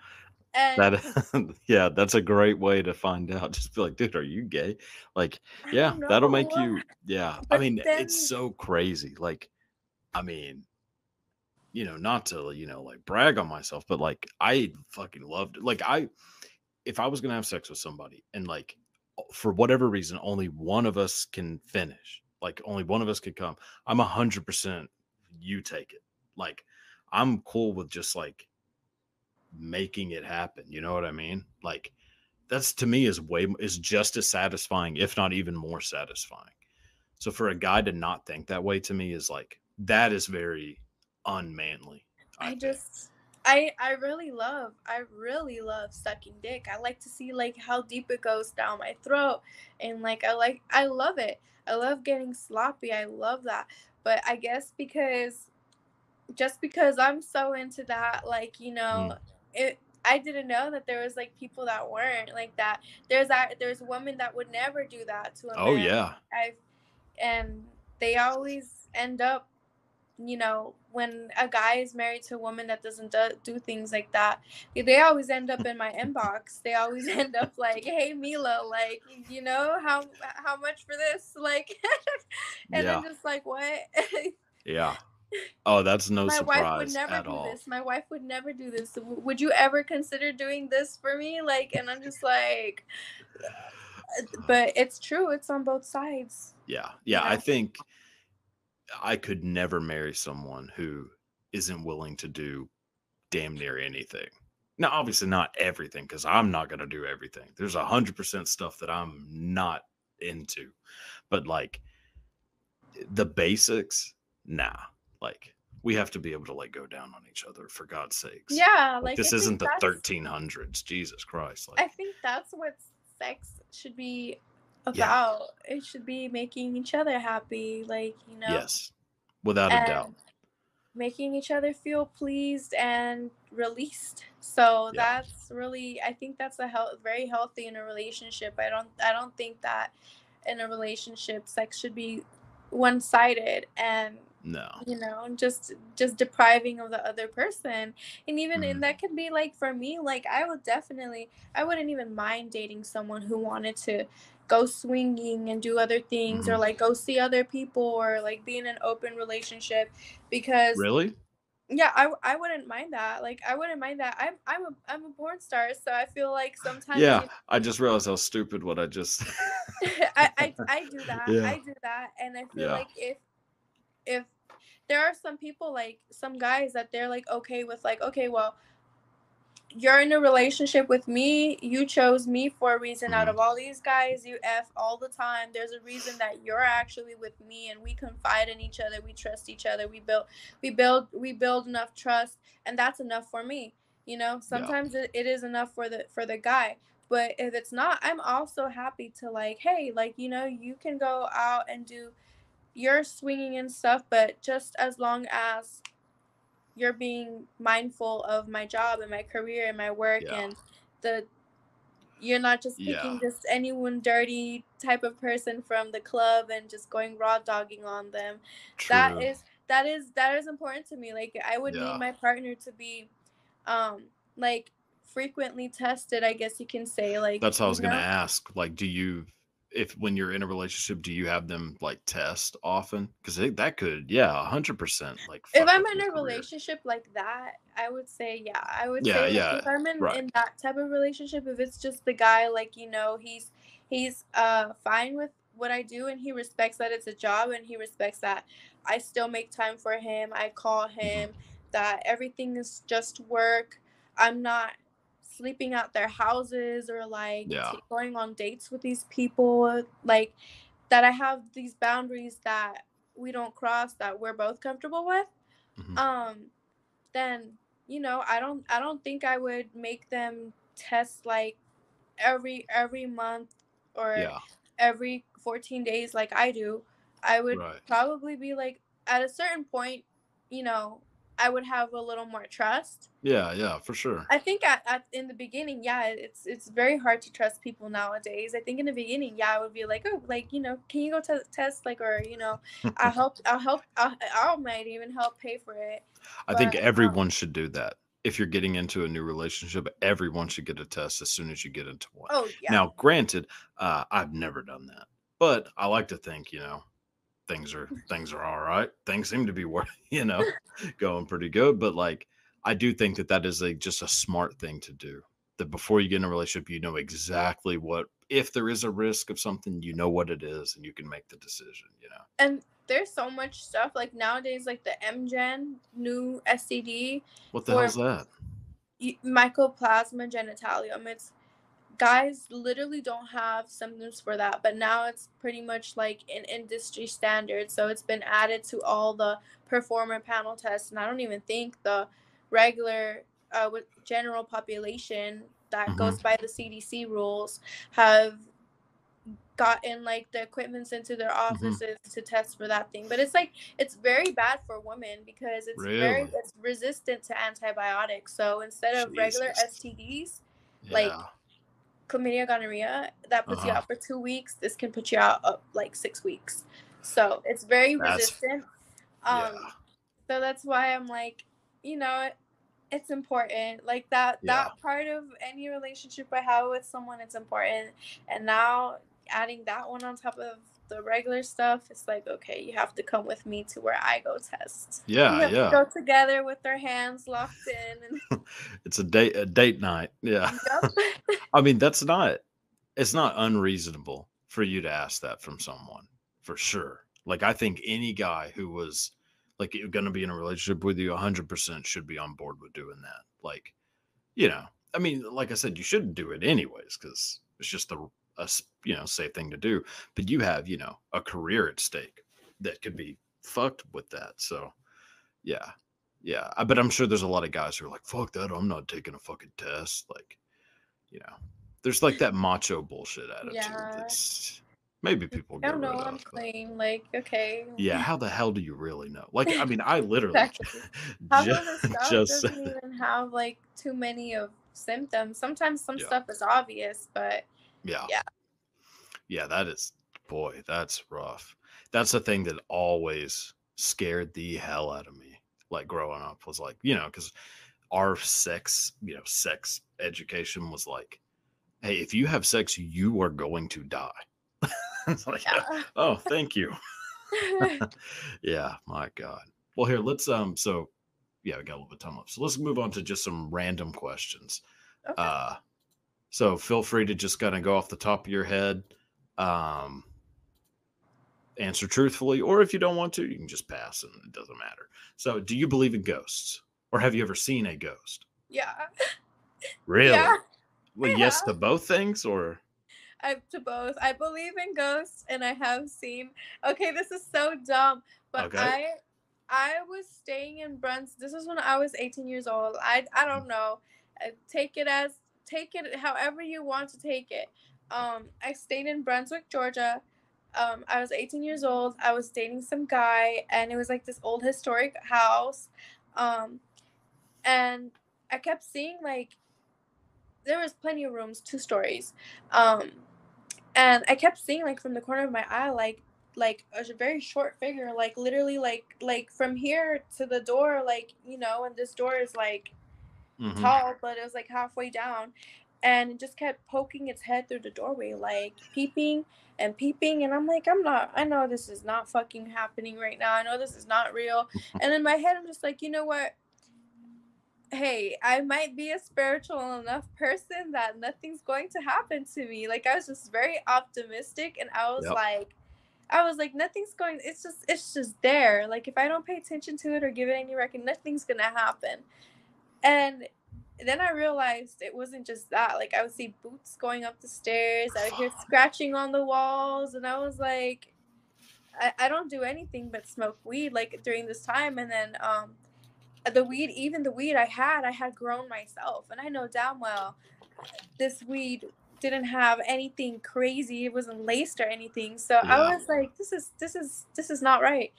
And That yeah, that's a great way to find out. Just be like, dude, are you gay? Like, yeah, that'll make you. Yeah, I But mean, it's so crazy. Like, I mean, you know, not to you know like brag on myself, but like I fucking loved it. Like I, if I was gonna have sex with somebody and like for whatever reason only one of us can finish, like only one of us could come, I'm a hundred percent. You take it. Like I'm cool with just like making it happen. You know what I mean? Like that's to me is way is just as satisfying, if not even more satisfying. So for a guy to not think that way to me is like that is very unmanly. I I just I I really love I really love sucking dick. I like to see like how deep it goes down my throat and like I like I love it. I love getting sloppy. I love that. But I guess because just because I'm so into that like, you know, mm. it I didn't know that there was like people that weren't like that. There's that there's women that would never do that to a Oh man. yeah. I've and they always end up, you know, when a guy is married to a woman that doesn't do, do things like that, they always end up in my inbox. They always end up like, "Hey Mila, like, you know, how how much for this?" Like, and Yeah. I'm just like, "What?" Yeah. Oh, that's no my wife would never at do all. this. My wife would never do this. Would you ever consider doing this for me? Like, and I'm just like, but it's true. It's on both sides. Yeah. Yeah. I know? think I could never marry someone who isn't willing to do damn near anything. Now, obviously not everything, because I'm not gonna do everything. There's a hundred percent stuff that I'm not into. But like eh, the basics, nah. Like we have to be able to like go down on each other for God's sakes. Yeah, Like, like this isn't the 1300s. Jesus Christ. Like I think that's what sex should be Yeah. about. It should be making each other happy, like you know, yes, without a doubt. making each other feel pleased and released. So Yeah. that's really, I think that's a health, very healthy in a relationship. I don't, I don't think that in a relationship, sex should be one-sided and No. you know just just depriving of the other person and even Mhm. and that could be like for me like i would definitely i wouldn't even mind dating someone who wanted to go swinging and do other things or Mhm. like go see other people or like be in an open relationship because Really? yeah I, I wouldn't mind that like i wouldn't mind that i'm i'm a, I'm a porn star so i feel like sometimes you Yeah. I just realized how stupid what I just. I, I I do that. Yeah. I do that, and I feel Yeah. like if if there are some people like some guys that they're like okay with like okay well you're in a relationship with me you chose me for a reason out of mm-hmm. all these guys you f all the time. There's a reason that you're actually with me and we confide in each other we trust each other we build we build we build enough trust and that's enough for me you know? Sometimes it, it is enough for the for the guy but if it's not i'm also happy to like hey like you know you can go out and do your swinging and stuff but just as long as you're being mindful of my job and my career and my work Yeah. and the you're not just picking Yeah. just anyone dirty type of person from the club and just going raw dogging on them that True. is that is that is important to me like i would Yeah. need my partner to be um like frequently tested i guess you can say like That's what I was gonna ask. Like, do you, if when you're in a relationship, do you have them like test often? Because that could, yeah, a hundred percent. Like, if i'm in a career. relationship like that i would say yeah i would Yeah, say yeah, if i'm in, right. in that type of relationship if it's just the guy like you know he's he's uh fine with what i do and he respects that it's a job and he respects that i still make time for him i call Mm-hmm. him that everything is just work i'm not sleeping at their houses or like Yeah. t- going on dates with these people like that i have these boundaries that we don't cross that we're both comfortable with Mhm. um then you know i don't i don't think i would make them test like every every month or yeah, every 14 days like i do i would Right. probably be like at a certain point you know i would have a little more trust yeah, yeah, for sure. i think at, at in the beginning yeah it's it's very hard to trust people nowadays i think in the beginning yeah i would be like oh like you know can you go t- test like or you know i'll help i'll help I'll, i might even help pay for it I think but, um, everyone should do that. if you're getting into a new relationship, everyone should get a test as soon as you get into one. Oh yeah. Now, granted, uh, I've never done that, but I like to think, you know, things are things are all right. Things seem to be working, you know, going pretty good. But like, I do think that that is a just a smart thing to do. That before you get in a relationship, you know exactly what if there is a risk of something, you know what it is, and you can make the decision. You know. and there's so much stuff like nowadays, like the MGen new STD, What the Or- hell's that? mycoplasma genitalium. It's guys literally don't have symptoms for that, but now it's pretty much like an industry standard. So it's been added to all the performer panel tests, and I don't even think the regular uh, with general population that Mhm. goes by the CDC rules have gotten like the equipments into their offices to test for that thing but it's like it's very bad for women because it's very it's resistant to antibiotics so instead of regular Jesus. stds like, Yeah. Chlamydia gonorrhea that puts you Uh-huh. out for two weeks this can put you out up like six weeks so it's very That's- resistant um yeah. so that's why i'm like you know it, it's important like that Yeah. that part of any relationship i have with someone it's important and now adding that one on top of the regular stuff it's like okay you have to come with me to where i go test we Yeah, to yeah. go together with their hands locked in and It's a date a date night. Yeah. Yup. I mean, that's not it's not unreasonable for you to ask that from someone for sure. Like I think any guy who was like going to be in a relationship with you 100% should be on board with doing that. Like, you know, I mean, like I said, you shouldn't do it anyways cuz it's just a, a you know, safe thing to do, but you have, you know, a career at stake that could be fucked with that. So, yeah. Yeah, I- but I'm sure there's a lot of guys who are like, "Fuck that! I'm not taking a fucking test." Like, you know, there's like that macho bullshit attitude. Yeah. That's maybe people i don't know i'm of. clean like okay Yeah, mm. how the hell do you really know? Like, I mean, I literally Exactly. half ju- of the stuff just doesn't even have like too many of symptoms sometimes some Yeah. stuff is obvious but yeah, Yeah. yeah. That is, boy, that's rough. That's the thing that always scared the hell out of me. Like growing up was like, you know, because our sex, you know, sex education was like, hey, if you have sex, you are going to die. it's like, yeah oh, thank you. yeah, my God. Well, here, let's um so yeah, we got a little bit of time left. So let's move on to just some random questions. Okay. Uh so feel free to just kind of go off the top of your head. Um answer truthfully, or if you don't want to, you can just pass and it doesn't matter. So do you believe in ghosts? Or have you ever seen a ghost? yeah Really? yeah well, I yes have. to both things, or I to both. I believe in ghosts, and I have seen. Okay, this is so dumb, but Okay. I, I was staying in Bruns. This is when I was 18 years old. I I Mm. don't know. Uh, Take it as take it however you want to take it. Um, I stayed in Brunswick, Georgia. Um, I was 18 years old. I was dating some guy, and it was like this old historic house. Um, and I kept seeing like there was plenty of rooms, two stories. Um, and I kept seeing like from the corner of my eye, like like a very short figure, like literally like like from here to the door, like you know, and this door is like Mhm. tall, but it was like halfway down, and it just kept poking its head through the doorway, like peeping and peeping, and I'm like, I'm not, I know this is not fucking happening right now. I know this is not real, and in my head, I'm just like, you know what? Hey, I might be a spiritual enough person that nothing's going to happen to me. Like I was just very optimistic, and I was Yep. like, I was like, nothing's going. It's just, it's just there. Like if I don't pay attention to it or give it any reckon, nothing's gonna happen. And then I realized it wasn't just that. Like I would see boots going up the stairs. I would hear scratching on the walls, and I was like, I, I don't do anything but smoke weed like during this time. And then um, the weed, even the weed I had, I had grown myself, and I know damn well this weed didn't have anything crazy. It wasn't laced or anything. So Yeah. I was like, this is this is this is not right.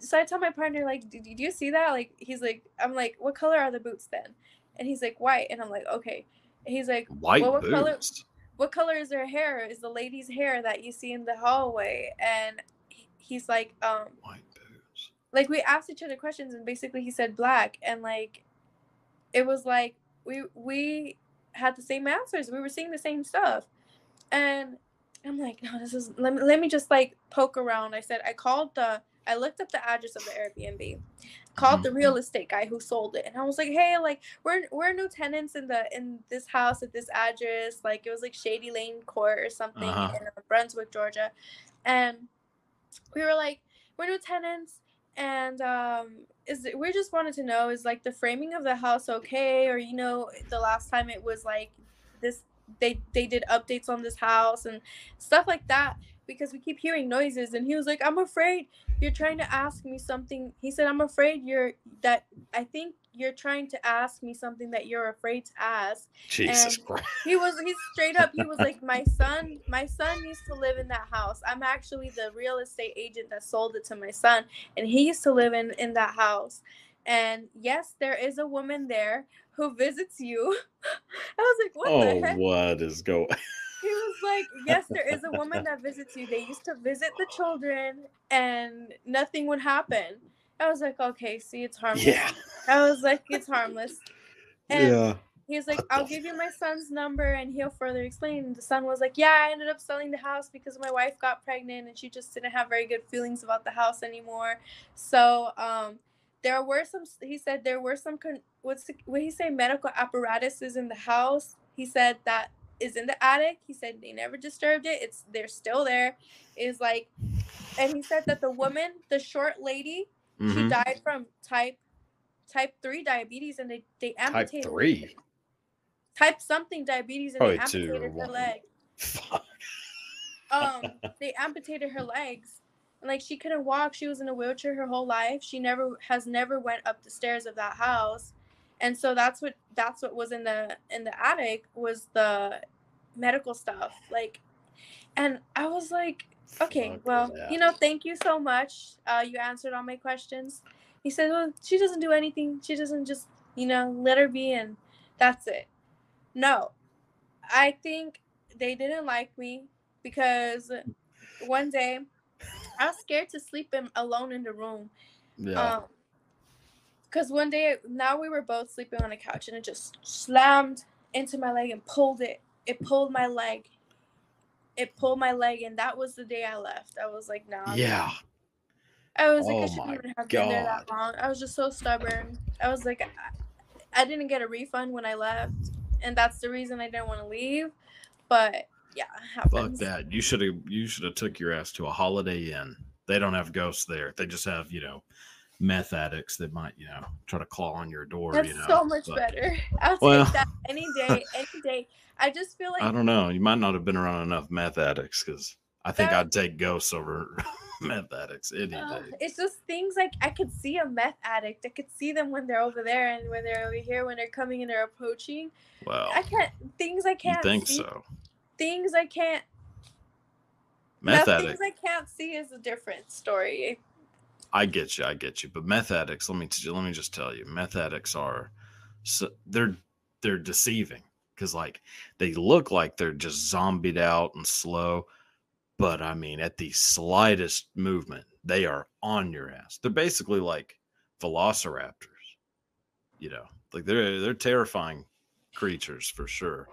So I tell my partner like, did, did you see that? Like he's like, I'm like, what color are the boots then? And he's like, white. And I'm like, okay. And he's like, white well, what color- boots. what color is her hair? Is the lady's hair that you see in the hallway? And he's like, um, White boots. like we asked each other questions, and basically he said black, and like, it was like we we had the same answers. We were seeing the same stuff. And I'm like, no, this is let me let me just like poke around. I said I called the I looked up the address of the Airbnb, called the real estate guy who sold it, and I was like, hey, like we're we're new tenants in the in this house at this address. Like it was like Shady Lane Court or something Uh-huh. in uh, Brunswick, Georgia, and we were like, we're new tenants, and um, is it, we just wanted to know is like the framing of the house okay, or you know, the last time it was like this they they did updates on this house and stuff like that because we keep hearing noises and he was like i'm afraid you're trying to ask me something he said i'm afraid you're that i think you're trying to ask me something that you're afraid to ask Jesus And- Christ. he was he straight up he was like my son my son used to live in that house i'm actually the real estate agent that sold it to my son and he used to live in in that house and yes there is a woman there who visits you i was like what the Oh, heck what is going? he was like, Yes, there is a woman that visits you. They used to visit the children and nothing would happen. I was like, Okay, see, it's harmless. Yeah. I was like, It's harmless. And Yeah. he was like, I'll give you my son's number and he'll further explain. And the son was like, Yeah, I ended up selling the house because my wife got pregnant and she just didn't have very good feelings about the house anymore. So, um, there were some, he said, there were some, con- what's the, what he say, medical apparatuses in the house. He said that is in the attic. He said they never disturbed it. It's, they're still there. Is like, and he said that the woman, the short lady, she Mhm. died from type type 3 diabetes and they they amputated Type three. type something diabetes and they Probably two amputated her leg Fuck. um they amputated her legs and like she couldn't walk she was in a wheelchair her whole life she never has never went up the stairs of that house and so that's what that's what was in the in the attic was the medical stuff like and i was like okay Fuck well that. you know thank you so much. Uh you answered all my questions. He said well she doesn't do anything. She doesn't just you know let her be and that's it. No. I think they didn't like me because one day i was scared to sleep in, alone in the room. Yeah. Because one day now we were both sleeping on a couch and it just slammed into my leg and pulled it it pulled my leg it pulled my leg and that was the day i left i was like nah yeah. I was like, Oh I shouldn't even have been there that long. I was just so stubborn. I was like, I, I didn't get a refund when I left, and that's the reason I didn't want to leave. But yeah, Fuck that. You should have you should have took your ass to a holiday inn. They don't have ghosts there. They just have, you know, meth addicts that might, you know, try to claw on your door. That's you know. so much but better. I'll Well- take that any day, any day. I just feel like I don't know. You might not have been around enough meth addicts because I think That- I'd take ghosts over meth addicts any uh, day. it's just things like I could see a meth addict. I could see them when they're over there and when they're over here, when they're coming and they're approaching. Well, I can't things I can't think see. so? Things I can't. Meth now, addict. things I can't see is a different story. I get you, I get you. But meth addicts, let me t- let me just tell you, meth addicts are so they're they're deceiving because like they look like they're just zombied out and slow, but I mean at the slightest movement, they are on your ass. They're basically like velociraptors, you know, like they're they're terrifying creatures for sure.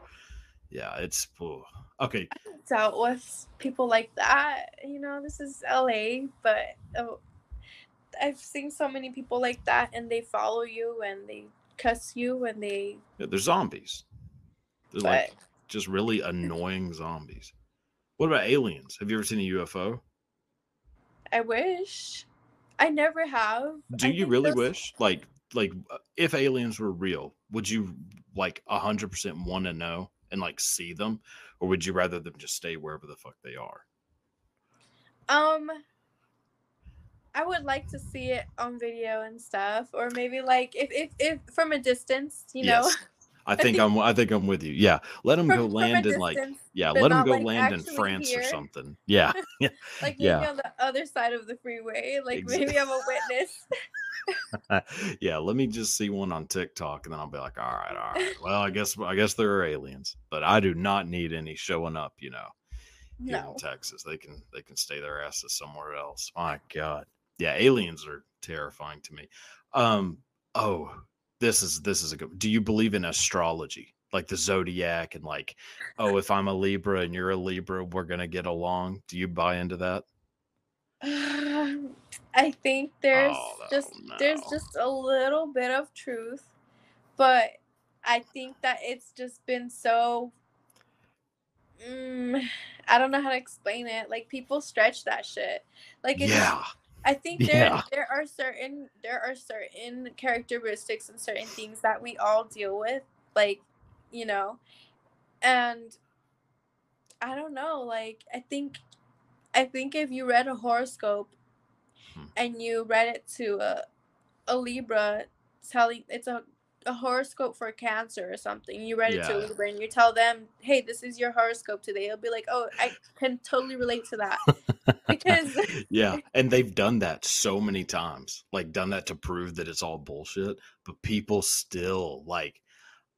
Yeah, it's ooh. okay. dealt with people like that. You know, this is LA, but uh, I've seen so many people like that, and they follow you and they cuss you and they. Yeah, they're zombies. They're But like just really annoying zombies. What about aliens? Have you ever seen a UFO? I wish. I never have. Do I you really those- wish? Like, like uh, if aliens were real, would you like a hundred percent want to know and like see them, or would you rather them just stay wherever the fuck they are? Um. I would like to see it on video and stuff, or maybe like if if, if from a distance, you know, I think I'm. I think I'm with you. Yeah, let them from, go land in like. Yeah, let them go like, land in France or something. Yeah, yeah. like maybe yeah. on the other side of the freeway, like Ex- maybe I'm a witness. yeah, let me just see one on TikTok and then I'll be like, all right, all right. Well, I guess I guess there are aliens, but I do not need any showing up, you know, here No. in Texas. They can they can stay their asses somewhere else. My God. Yeah, aliens are terrifying to me. Um, oh, this is this is a good. Do you believe in astrology, like the zodiac, and like, oh, if I'm a Libra and you're a Libra, we're gonna get along? Do you buy into that? I think there's Oh just there's just a little bit of truth, but I think that it's just been so mm, I don't know how to explain it. Like people stretch that shit. Like it's Yeah, I think there yeah, there are certain there are certain characteristics and certain things that we all deal with, like, you know, and I don't know, like I think I think if you read a horoscope Hmm. and you read it to a, a Libra telling it's a, a horoscope for cancer or something, you read it to a Libra and you tell them, hey, this is your horoscope today, it'll be like, oh, I can totally relate to that. Because yeah. And they've done that so many times, like done that to prove that it's all bullshit. But people still like,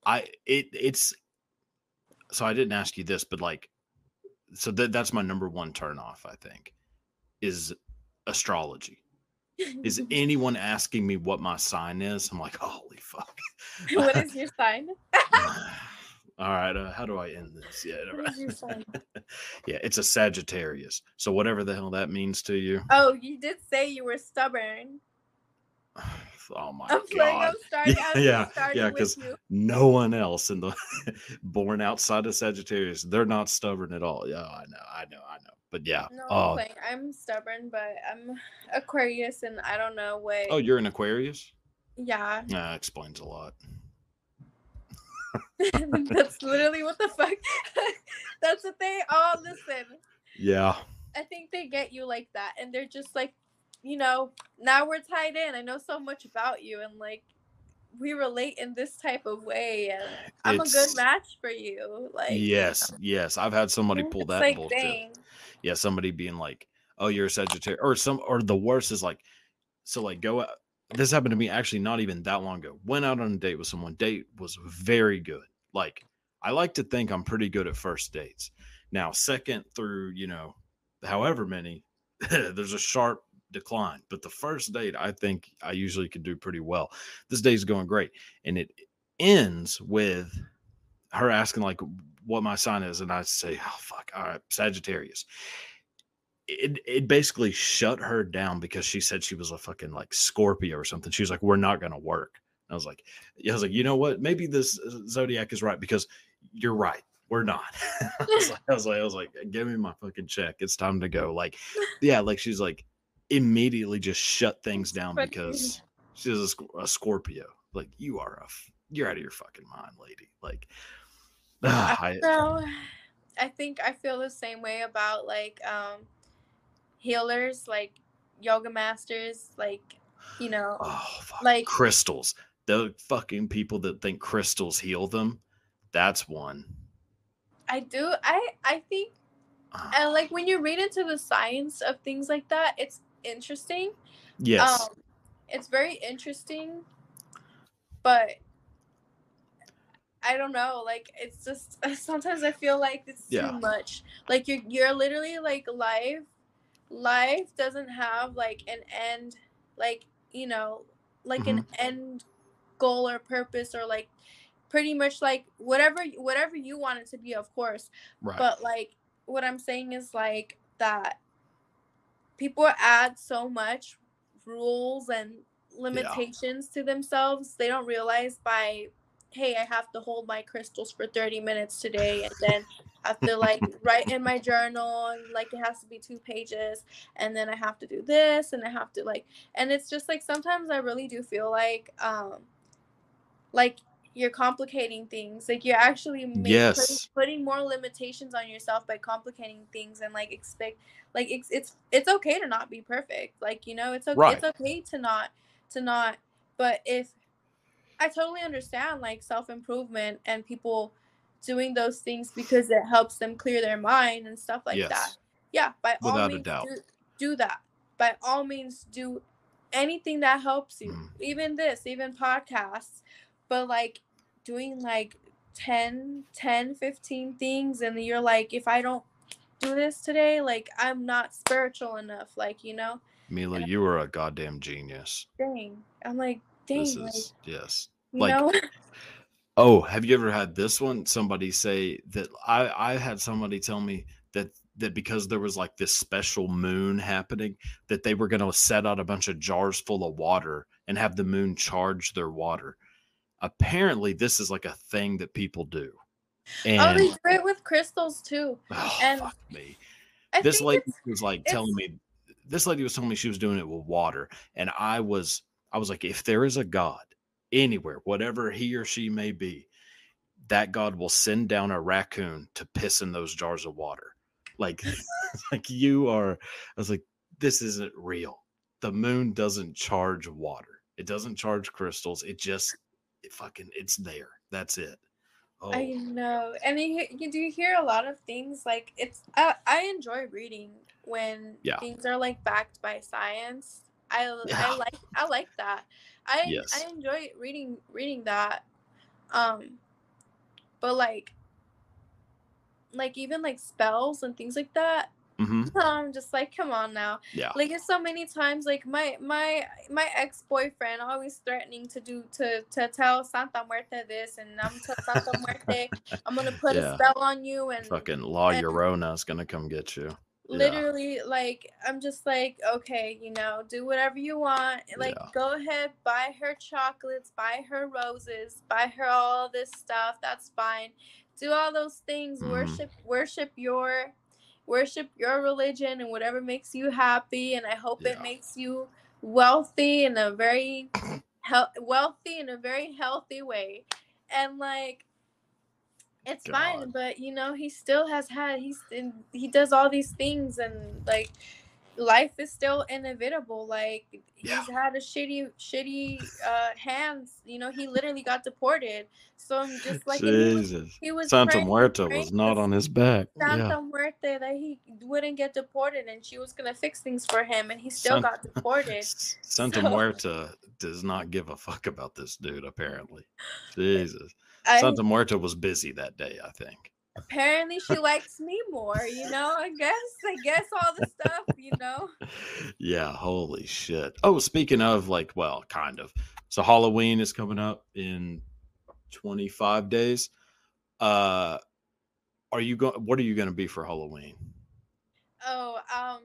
I it it's so I didn't ask you this, but like, so that that's my number one turn off. I think is astrology. Is anyone asking me what my sign is? I'm like, holy fuck. what is your sign? All right, uh, how do I end this? Yeah, never What is your mind. sign? yeah, it's a Sagittarius. So whatever the hell that means to you. Oh, you did say you were stubborn. Oh my I'm god. starting. Yeah, yeah, because you. no one else in the born outside of Sagittarius, they're not stubborn at all. Yeah, I know, I know, I know. But yeah. No, I'm Oh. I'm stubborn, but I'm Aquarius, and I don't know what. oh, you're an Aquarius. Yeah, That explains a lot. that's literally what the fuck. that's what they all listen. Yeah. I think they get you like that, and they're just like, you know, now we're tied in. I know so much about you, and like, we relate in this type of way, and I'm a good match for you. Like, yes, yes. I've had somebody mm, pull that like, bullshit. dang. Yeah, somebody being like, "Oh, you're a Sagittarius," or some, or the worst is like, so like go out. This happened to me actually not even that long ago. Went out on a date with someone. Date was very good. Like I like to think I'm pretty good at first dates. Now, second through you know, however many, there's a sharp decline. But the first date, I think I usually can do pretty well. This date's going great, and it ends with her asking like what my sign is, and I say, "Oh fuck, all right, Sagittarius." It it basically shut her down because she said she was a fucking like Scorpio or something. She was like, "We're not gonna work." I was like, "I was like, you know what? Maybe this uh, zodiac is right because you're right. We're not." I, was like, I was like, I was like, "Give me my fucking check. It's time to go." Like, yeah, like she's like immediately just shut things down because she's a, a Scorpio. Like, you are a f- you're out of your fucking mind, lady. Like, ah, I, No, I think I feel the same way about like um healers, like yoga masters, like you know, oh like crystals. The fucking people that think crystals heal them. That's one. I do I I think Ah, and like when you read into the science of things like that, it's interesting. yes. Um it's very interesting, but I don't know, like it's just sometimes I feel like it's Yeah. too much. Like you're you're literally like life life doesn't have like an end like, you know, like an mm-hmm. end goal or purpose or like pretty much like whatever whatever you want it to be, of course. right. But like what I'm saying is like that people add so much rules and limitations to themselves. They don't realize by hey, I have to hold my crystals for 30 minutes today and then I feel like write in my journal like it has to be two pages and then I have to do this and I have to like and it's just like sometimes I really do feel like um like you're complicating things like you're actually making, putting, Yes. putting more limitations on yourself by complicating things and like expect like it's it's it's okay to not be perfect like you know it's okay Right. it's okay to not to not but if i totally understand like self-improvement and people doing those things because it helps them clear their mind and stuff like that yeah by all Without a means doubt. do, do that by all means do anything that helps you Mm. even this even podcasts but like doing like 10 10 15 things and you're like if i don't do this today like i'm not spiritual enough like you know Mila, and you are a goddamn genius. dang i'm like dang This like is yes. You Like, know? Oh, have you ever had this one? Somebody say that I I had somebody tell me that that because there was like this special moon happening that they were going to set out a bunch of jars full of water and have the moon charge their water. Apparently, this is like a thing that people do. oh, they do it with crystals too. oh, and fuck me. I this lady was like telling me this lady was telling me she was doing it with water and i was i was like if there is a god anywhere whatever he or she may be that god will send down a raccoon to piss in those jars of water like like you are i was like this isn't real the moon doesn't charge water it doesn't charge crystals it just it fucking it's there that's it oh I know, and you, you do hear a lot of things like it's. I, I enjoy reading when Yeah. things are like backed by science. I I like I like that. I Yes. I enjoy reading reading that. Um, but like, like even like spells and things like that. hmm I'm just like, come on now. yeah Like it's so many times. Like my my my ex boyfriend always threatening to do to to tell Santa Muerte this, and I'm tell Santa Muerte I'm gonna put Yeah. a spell on you, and fucking and- Llorona is gonna come get you Yeah. literally like I'm just like okay, you know, do whatever you want. Like Yeah. go ahead, buy her chocolates, buy her roses, buy her all this stuff. That's fine. Do all those things. Mhm. Worship worship your worship your religion and whatever makes you happy and I hope Yeah. it makes you wealthy in a very hel- wealthy in a very healthy way. And like it's fine, but you know, he still has had he's in, he does all these things and like life is still inevitable. Like Yeah. he's had a shitty shitty uh hands. You know, he literally got deported. So I'm just like and he was, Jesus. he was Santa praying- Muerte praying was not on his back. Santa Yeah. Muerte that he wouldn't get deported and she was gonna fix things for him and he still San- got deported. Santa So- Muerte does not give a fuck about this dude, apparently. Jesus. I, Santa Muerte was busy that day, I think. apparently she likes me more, you know. I guess I guess all the stuff, you know. Yeah, holy shit. Oh, speaking of like, well, kind of. So Halloween is coming up in 25 days. Uh are you going what are you going to be for Halloween? Oh, um,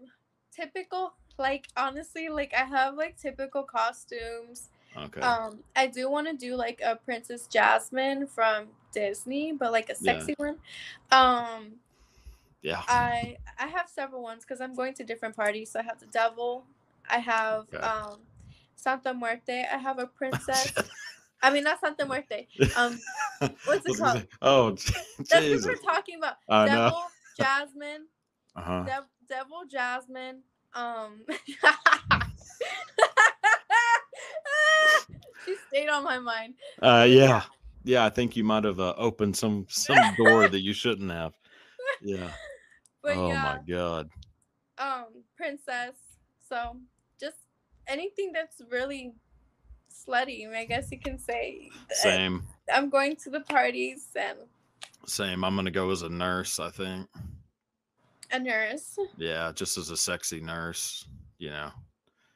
typical. Like honestly, like I have like typical costumes. Okay. Um, I do want to do like a Princess Jasmine from Disney, but like a Yeah. sexy one. Um, yeah. I I have several ones because I'm going to different parties. So I have the devil. I have Okay. um Santa Muerte. I have a princess. I mean not Santa Muerte. Um, what's it called? Oh, That's what we're talking about. Know. devil, Jasmine, Uh-huh. Dev- devil, Jasmine. Um. she stayed on my mind. Uh, yeah, yeah. I think you might have uh, opened some some door that you shouldn't have. Yeah. But oh yeah, my god. um, princess. So just anything that's really slutty, I guess you can say. Uh, Same, I'm going to the parties and same. I'm gonna go as a nurse. I think. a nurse. Yeah, just as a sexy nurse. You know.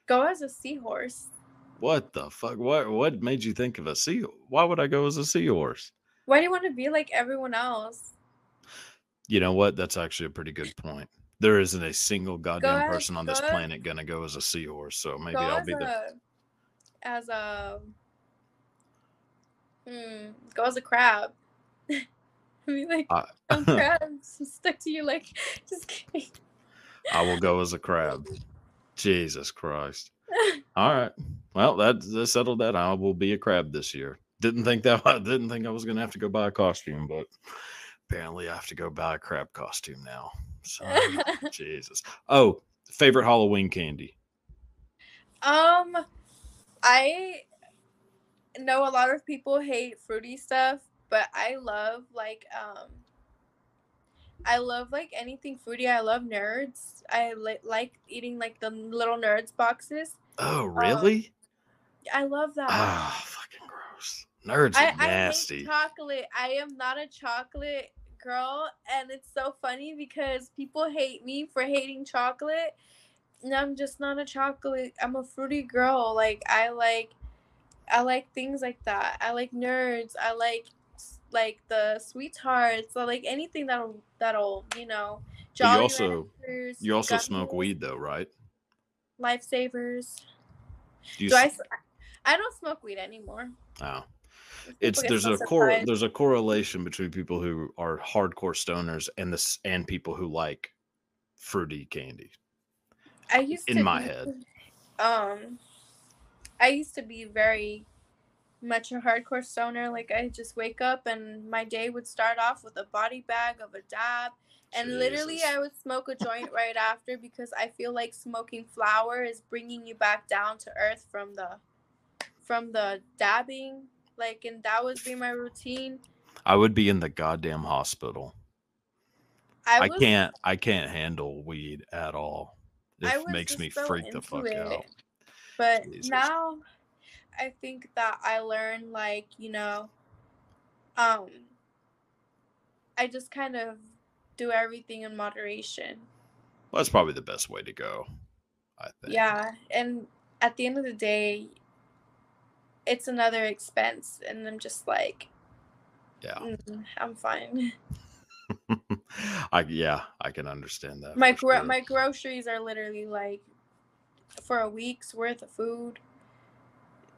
Go as a seahorse. What the fuck? What what made you think of a sea? Why would I go as a seahorse? Why do you want to be like everyone else? You know what? That's actually a pretty good point. There isn't a single goddamn ahead, person on this ahead. planet gonna go as a seahorse. So maybe Go I'll be the. a, as a hmm, go as a crab. I mean, like I- some crabs stuck to you, like just kidding. I will go as a crab. Jesus Christ. All right. Well, that, that settled that. I will be a crab this year. Didn't think that I didn't think I was gonna have to go buy a costume, but apparently I have to go buy a crab costume now. So Jesus. Oh, favorite Halloween candy. um, I know a lot of people hate fruity stuff, but I love like um. I love like anything fruity. I love nerds. I li- like eating like the little nerds boxes. Oh, really? I love that. Ah, fucking gross. Nerds I, are I nasty. hate chocolate. I am not a chocolate girl, and it's so funny because people hate me for hating chocolate. And I'm just not a chocolate. I'm a fruity girl. Like I like, I like things like that. I like nerds. I like like the sweethearts. I like anything that'll that'll you know. But you also you also smoke weed though, right? Lifesavers. Do, you Do I? I don't smoke weed anymore. Oh, it's there's a core there's a correlation between people who are hardcore stoners and this and people who like fruity candy. I used in my be, head. Um, I used to be very much a hardcore stoner. Like I just wake up and my day would start off with a body bag of a dab. And Jesus. literally, I would smoke a joint right after because I feel like smoking flower is bringing you back down to earth from the, from the dabbing. Like, and that would be my routine. I would be in the goddamn hospital. I, I can't. I can't handle weed at all. It makes me freak the fuck it. out. But Jesus. now I think that I learned like, you know, um I just kind of do everything in moderation. Well, that's probably the best way to go. I think. Yeah, and at the end of the day, it's another expense, and I'm just like, yeah, mm, I'm fine. I yeah, I can understand that. My gro- sure. my groceries are literally like for a week's worth of food,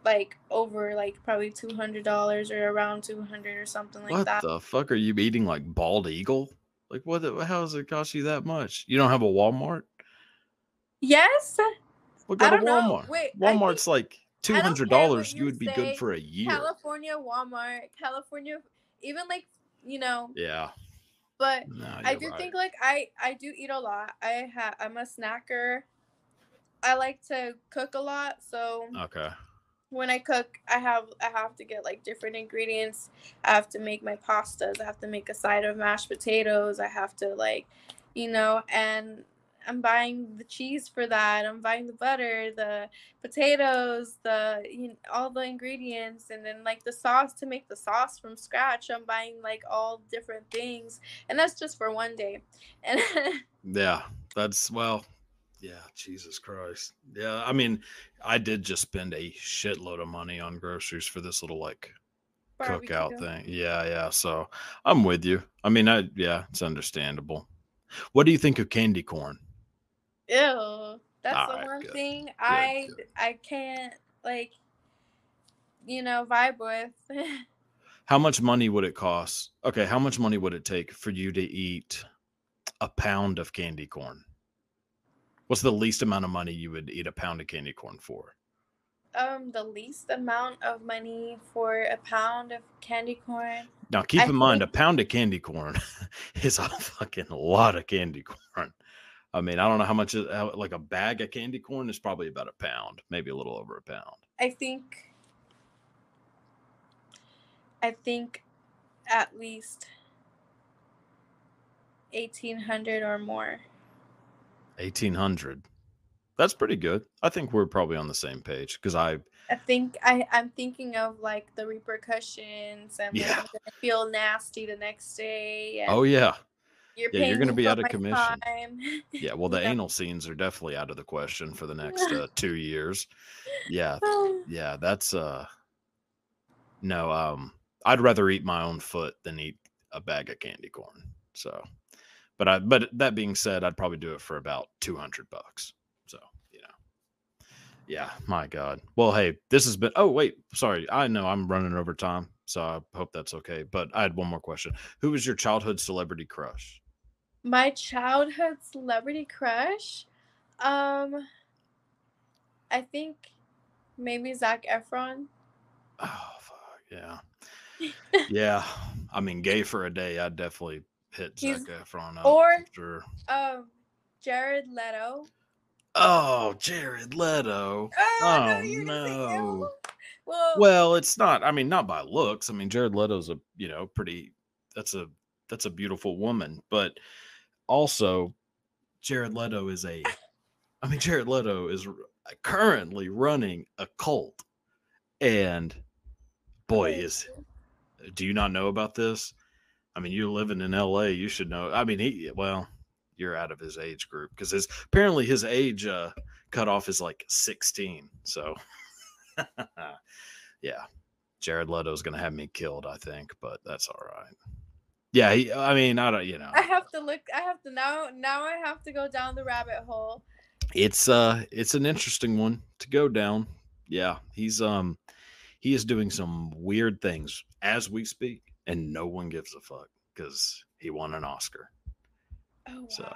like over like probably two hundred dollars or around two hundred or something like what that. What the fuck are you eating? Like bald eagle? Like what? The, how does it cost you that much? You don't have a Walmart? Yes. What got a Walmart? Wait, Walmart's think, like two hundred dollars. You, you would be good for a year. California Walmart, California, even like you know. Yeah. But no, I do right. think like I I do eat a lot. I have I'm a snacker. I like to cook a lot, so okay. When I cook, I have I have to get like different ingredients. I have to make my pastas. I have to make a side of mashed potatoes. I have to like, you know, and I'm buying the cheese for that. I'm buying the butter, the potatoes, the you know, all the ingredients, and then like the sauce to make the sauce from scratch. I'm buying like all different things, and that's just for one day. And yeah, that's well, yeah, Jesus Christ. Yeah, I mean, I did just spend a shitload of money on groceries for this little like Barbecue. cookout thing. Yeah, yeah. So I'm with you. I mean, I yeah, it's understandable. What do you think of candy corn? Ew, that's All the right, one good. thing good, I good. I can't like, you know, vibe with. how much money would it cost? Okay, how much money would it take for you to eat a pound of candy corn? What's the least amount of money you would eat a pound of candy corn for? Um, the least amount of money for a pound of candy corn. Now, keep I in mind, a pound of candy corn is a fucking lot of candy corn. I mean, I don't know how much, uh, like a bag of candy corn is probably about a pound, maybe a little over a pound. I think, I think at least 1800 or more. 1800 that's pretty good i think we're probably on the same page because i i think i i'm thinking of like the repercussions and yeah. like, feel nasty the next day oh yeah you're yeah you're gonna be out of commission yeah well the anal scenes are definitely out of the question for the next uh, two years yeah yeah that's uh no um i'd rather eat my own foot than eat a bag of candy corn so but I but that being said, I'd probably do it for about 200 bucks. So, you know. Yeah, my god. Well, hey, this has been Oh, wait, sorry. I know I'm running over time, so I hope that's okay. But I had one more question. Who was your childhood celebrity crush? My childhood celebrity crush? Um I think maybe Zac Efron. Oh, fuck, yeah. yeah. I mean, gay for a day, I'd definitely hit Zac Efron up or sure. um Jared Leto. Oh, Jared Leto. Oh, oh no. no. Well, well, it's not. I mean, not by looks. I mean, Jared Leto's a you know pretty. That's a that's a beautiful woman, but also Jared Leto is a. I mean, Jared Leto is currently running a cult, and boy, is. Do you not know about this? I mean, you're living in LA, you should know. I mean, he well, you're out of his age group because his apparently his age uh cutoff is like 16. So yeah, Jared Leto's gonna have me killed, I think, but that's all right. Yeah, he, I mean, I don't, you know, I have to look. I have to now. Now I have to go down the rabbit hole. it's uh, it's an interesting one to go down. Yeah, he's um, he is doing some weird things as we speak, and no one gives a fuck because he won an Oscar. Oh So.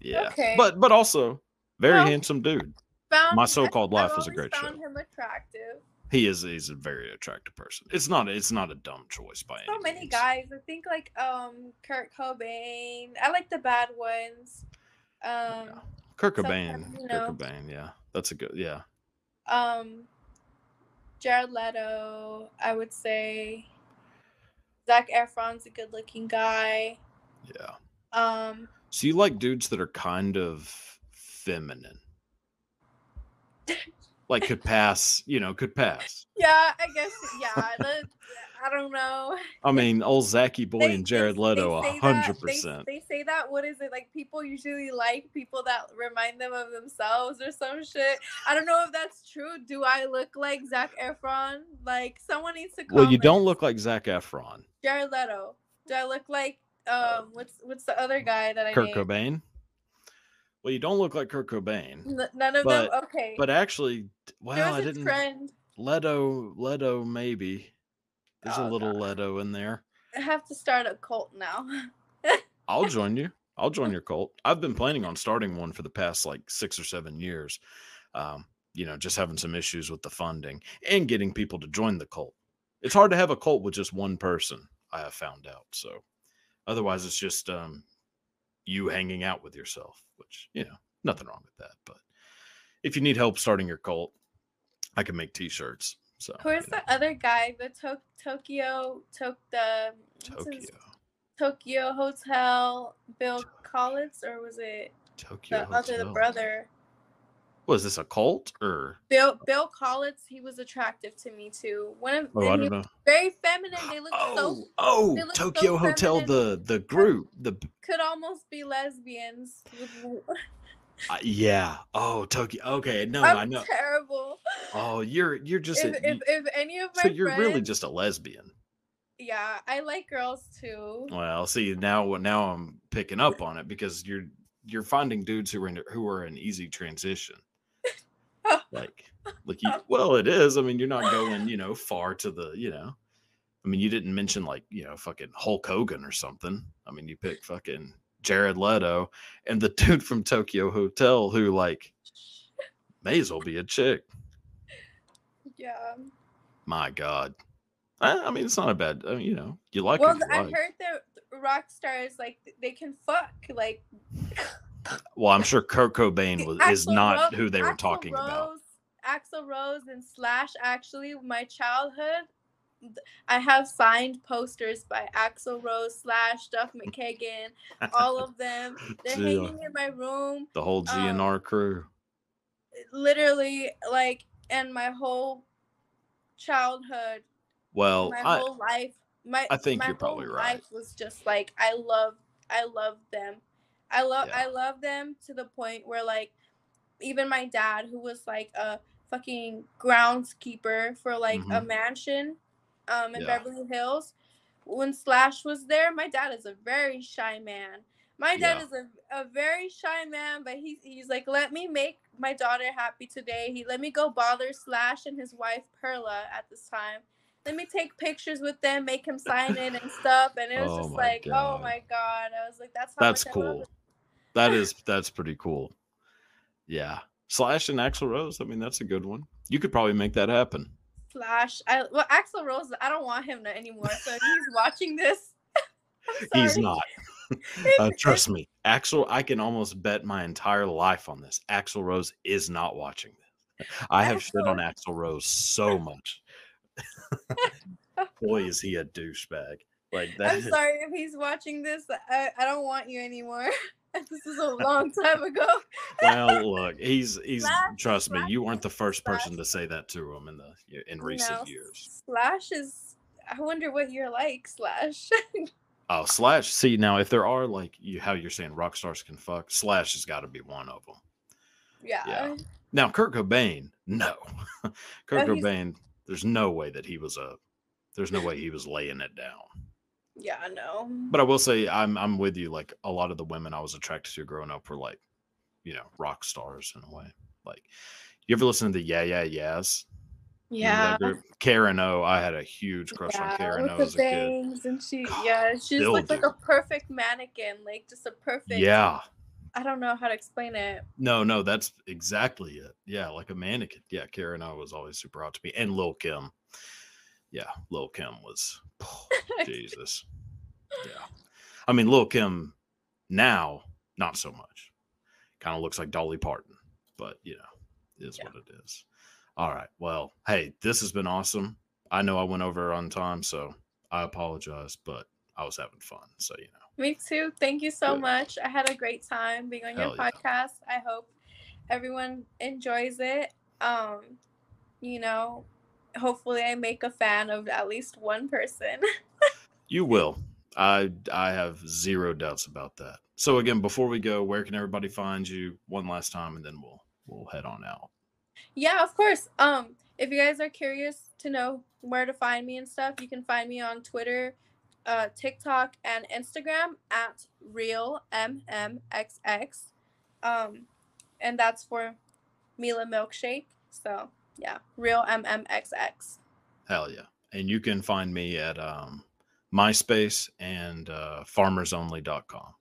Yeah, Okay. but but also very Well, handsome dude. My so-called life was a great found show. him attractive. He is he's a very attractive person. It's not it's not a dumb choice by any. So any many means. guys. I think like um Kurt Cobain. I like the bad ones. Um. Yeah. Kurt Cobain, you Kurt. Cobain, yeah, that's a good yeah. um Jared Leto, I would say Zac Efron's a good looking guy. Yeah. Um So you like dudes that are kind of feminine. Like could pass, you know, could pass. yeah, I guess yeah, the, I don't know. I mean, old Zachy Boy They- and Jared Leto, a hundred percent. They say that what is it like people usually like people that remind them of themselves or some shit. I don't know if that's true. Do I look like Zac Efron? Like someone needs to call. Well, you don't look like Zac Efron. Jared Leto. Do I look like um what's what's the other guy that I Kurt named? Cobain. Well, you don't look like Kurt Cobain. N- none of But- them. Okay. But actually, well, there I didn't. trend. Leto, Leto, maybe. There's Oh, a little. Leto in there. I have to start a cult now. I'll join you. I'll join your cult. I've been planning on starting one for the past like six or seven years. Um, you know, just having some issues with the funding and getting people to join the cult. It's hard to have a cult with just one person, I have found out. So otherwise it's just um you hanging out with yourself, which, you know, nothing wrong with that. But if you need help starting your cult, I can make t-shirts. So Who's you know, the other guy? The to- Tokyo, Tok the his- Tokyo. Tokyo Hotel, Bill Collins, or was it Tokyo the other the brother? Was this a cult or Bill Bill Collins, he was attractive to me too. One of oh I don't know. very feminine. They look Oh, so oh, they look so Tokyo Hotel, feminine. the the group, the could almost be lesbians. uh, yeah. Oh, Tokyo. Okay, no, I I'm know. terrible. Oh, you're you're just if, a, if, if any of my so you're really just a lesbian. yeah, I like girls too. Well, see now now I'm picking up on it because you're you're finding dudes who are in, who are an easy transition. like like you, well, it is. I mean, you're not going you know far to the you know. I mean, you didn't mention like you know fucking Hulk Hogan or something. I mean, you pick fucking Jared Leto and the dude from Tokyo Hotel who like may as well be a chick. Yeah. My God. I, I mean, it's not a bad. I mean, you know, you like well, I like. heard that rock stars like they can fuck. Like Well, I'm sure Kurt Cobain was, is not Ro- who they were Axl talking about. Rose, Axl Rose and Slash. Actually, my childhood, I have signed posters by Axl Rose, Slash, Duff McKagan, all of them. They're Yeah. hanging in my room. The whole um, GNR crew. Literally, like, and my whole childhood Well, my I, whole life my I think my you're probably whole right. life was just like i love i love them i love Yeah. i love them to the point where like even my dad who was like a fucking groundskeeper for like a mansion um in Mm-hmm. Yeah. beverly hills when slash was there my dad is a very shy man my dad Yeah. is a, a very shy man but he's he's like let me make my daughter happy today he let me go bother slash and his wife perla at this time let me take pictures with them make him sign it and stuff and it was Oh just like God. oh my god i was like that's that's cool. That is that's pretty cool. Yeah. Slash and Axl Rose. I mean, that's a good one. You could probably make that happen. slash i well axl rose i don't want him to anymore so if he's watching this He's not. Uh, trust me, Axl. I can almost bet my entire life on this. Axl Rose is not watching this. I have shit on Axl Rose so much. Boy, is he a douchebag! Like that. i'm sorry if he's watching this i, I don't want you anymore this is a long time ago Well, look, he's he's. Slash- trust me, you weren't the first person Slash- to say that to him in the in recent know, years. slash is i wonder what you're like slash Oh, Slash. See now, if there are like you, how you're saying rock stars can fuck, Slash has got to be one of them. yeah, Yeah. Now, Kurt Cobain, no. Kurt Oh, Cobain, There's no way that he was a. There's no way he was laying it down. Yeah, I know. But I will say I'm I'm with you. Like a lot of the women I was attracted to growing up were like, you know, rock stars in a way. Like, you ever listen to the Yeah Yeah Yeahs? Yeah. Karen O. I had a huge crush on Karen O as a kid. and she God, yeah, she just still looked like a perfect mannequin, like just a perfect Yeah. I don't know how to explain it. No, no, that's exactly it. Yeah, like a mannequin. Yeah, Karen I was always super hot to me. And Lil Kim. Yeah, Lil Kim was Jesus. Yeah. I mean, Lil Kim now, not so much. Kind of looks like Dolly Parton, but you know, is Yeah. what it is. All right. Well, hey, this has been awesome. I know I went over on time, so I apologize, but I was having fun. So, you know, Me too. Thank you so Good. much. I had a great time being on your Hell yeah. podcast. I hope everyone enjoys it. Um, you know, hopefully I make a fan of at least one person. you will. I I have zero doubts about that. So again, before we go, where can everybody find you one last time and then we'll we'll head on out. yeah, of course. Um, if you guys are curious to know where to find me and stuff, you can find me on Twitter, uh, TikTok, and Instagram at real mmxx. Um, and that's for Mila Milkshake. So yeah, real mmxx. Hell yeah. And you can find me at um MySpace and uh farmersonly.com.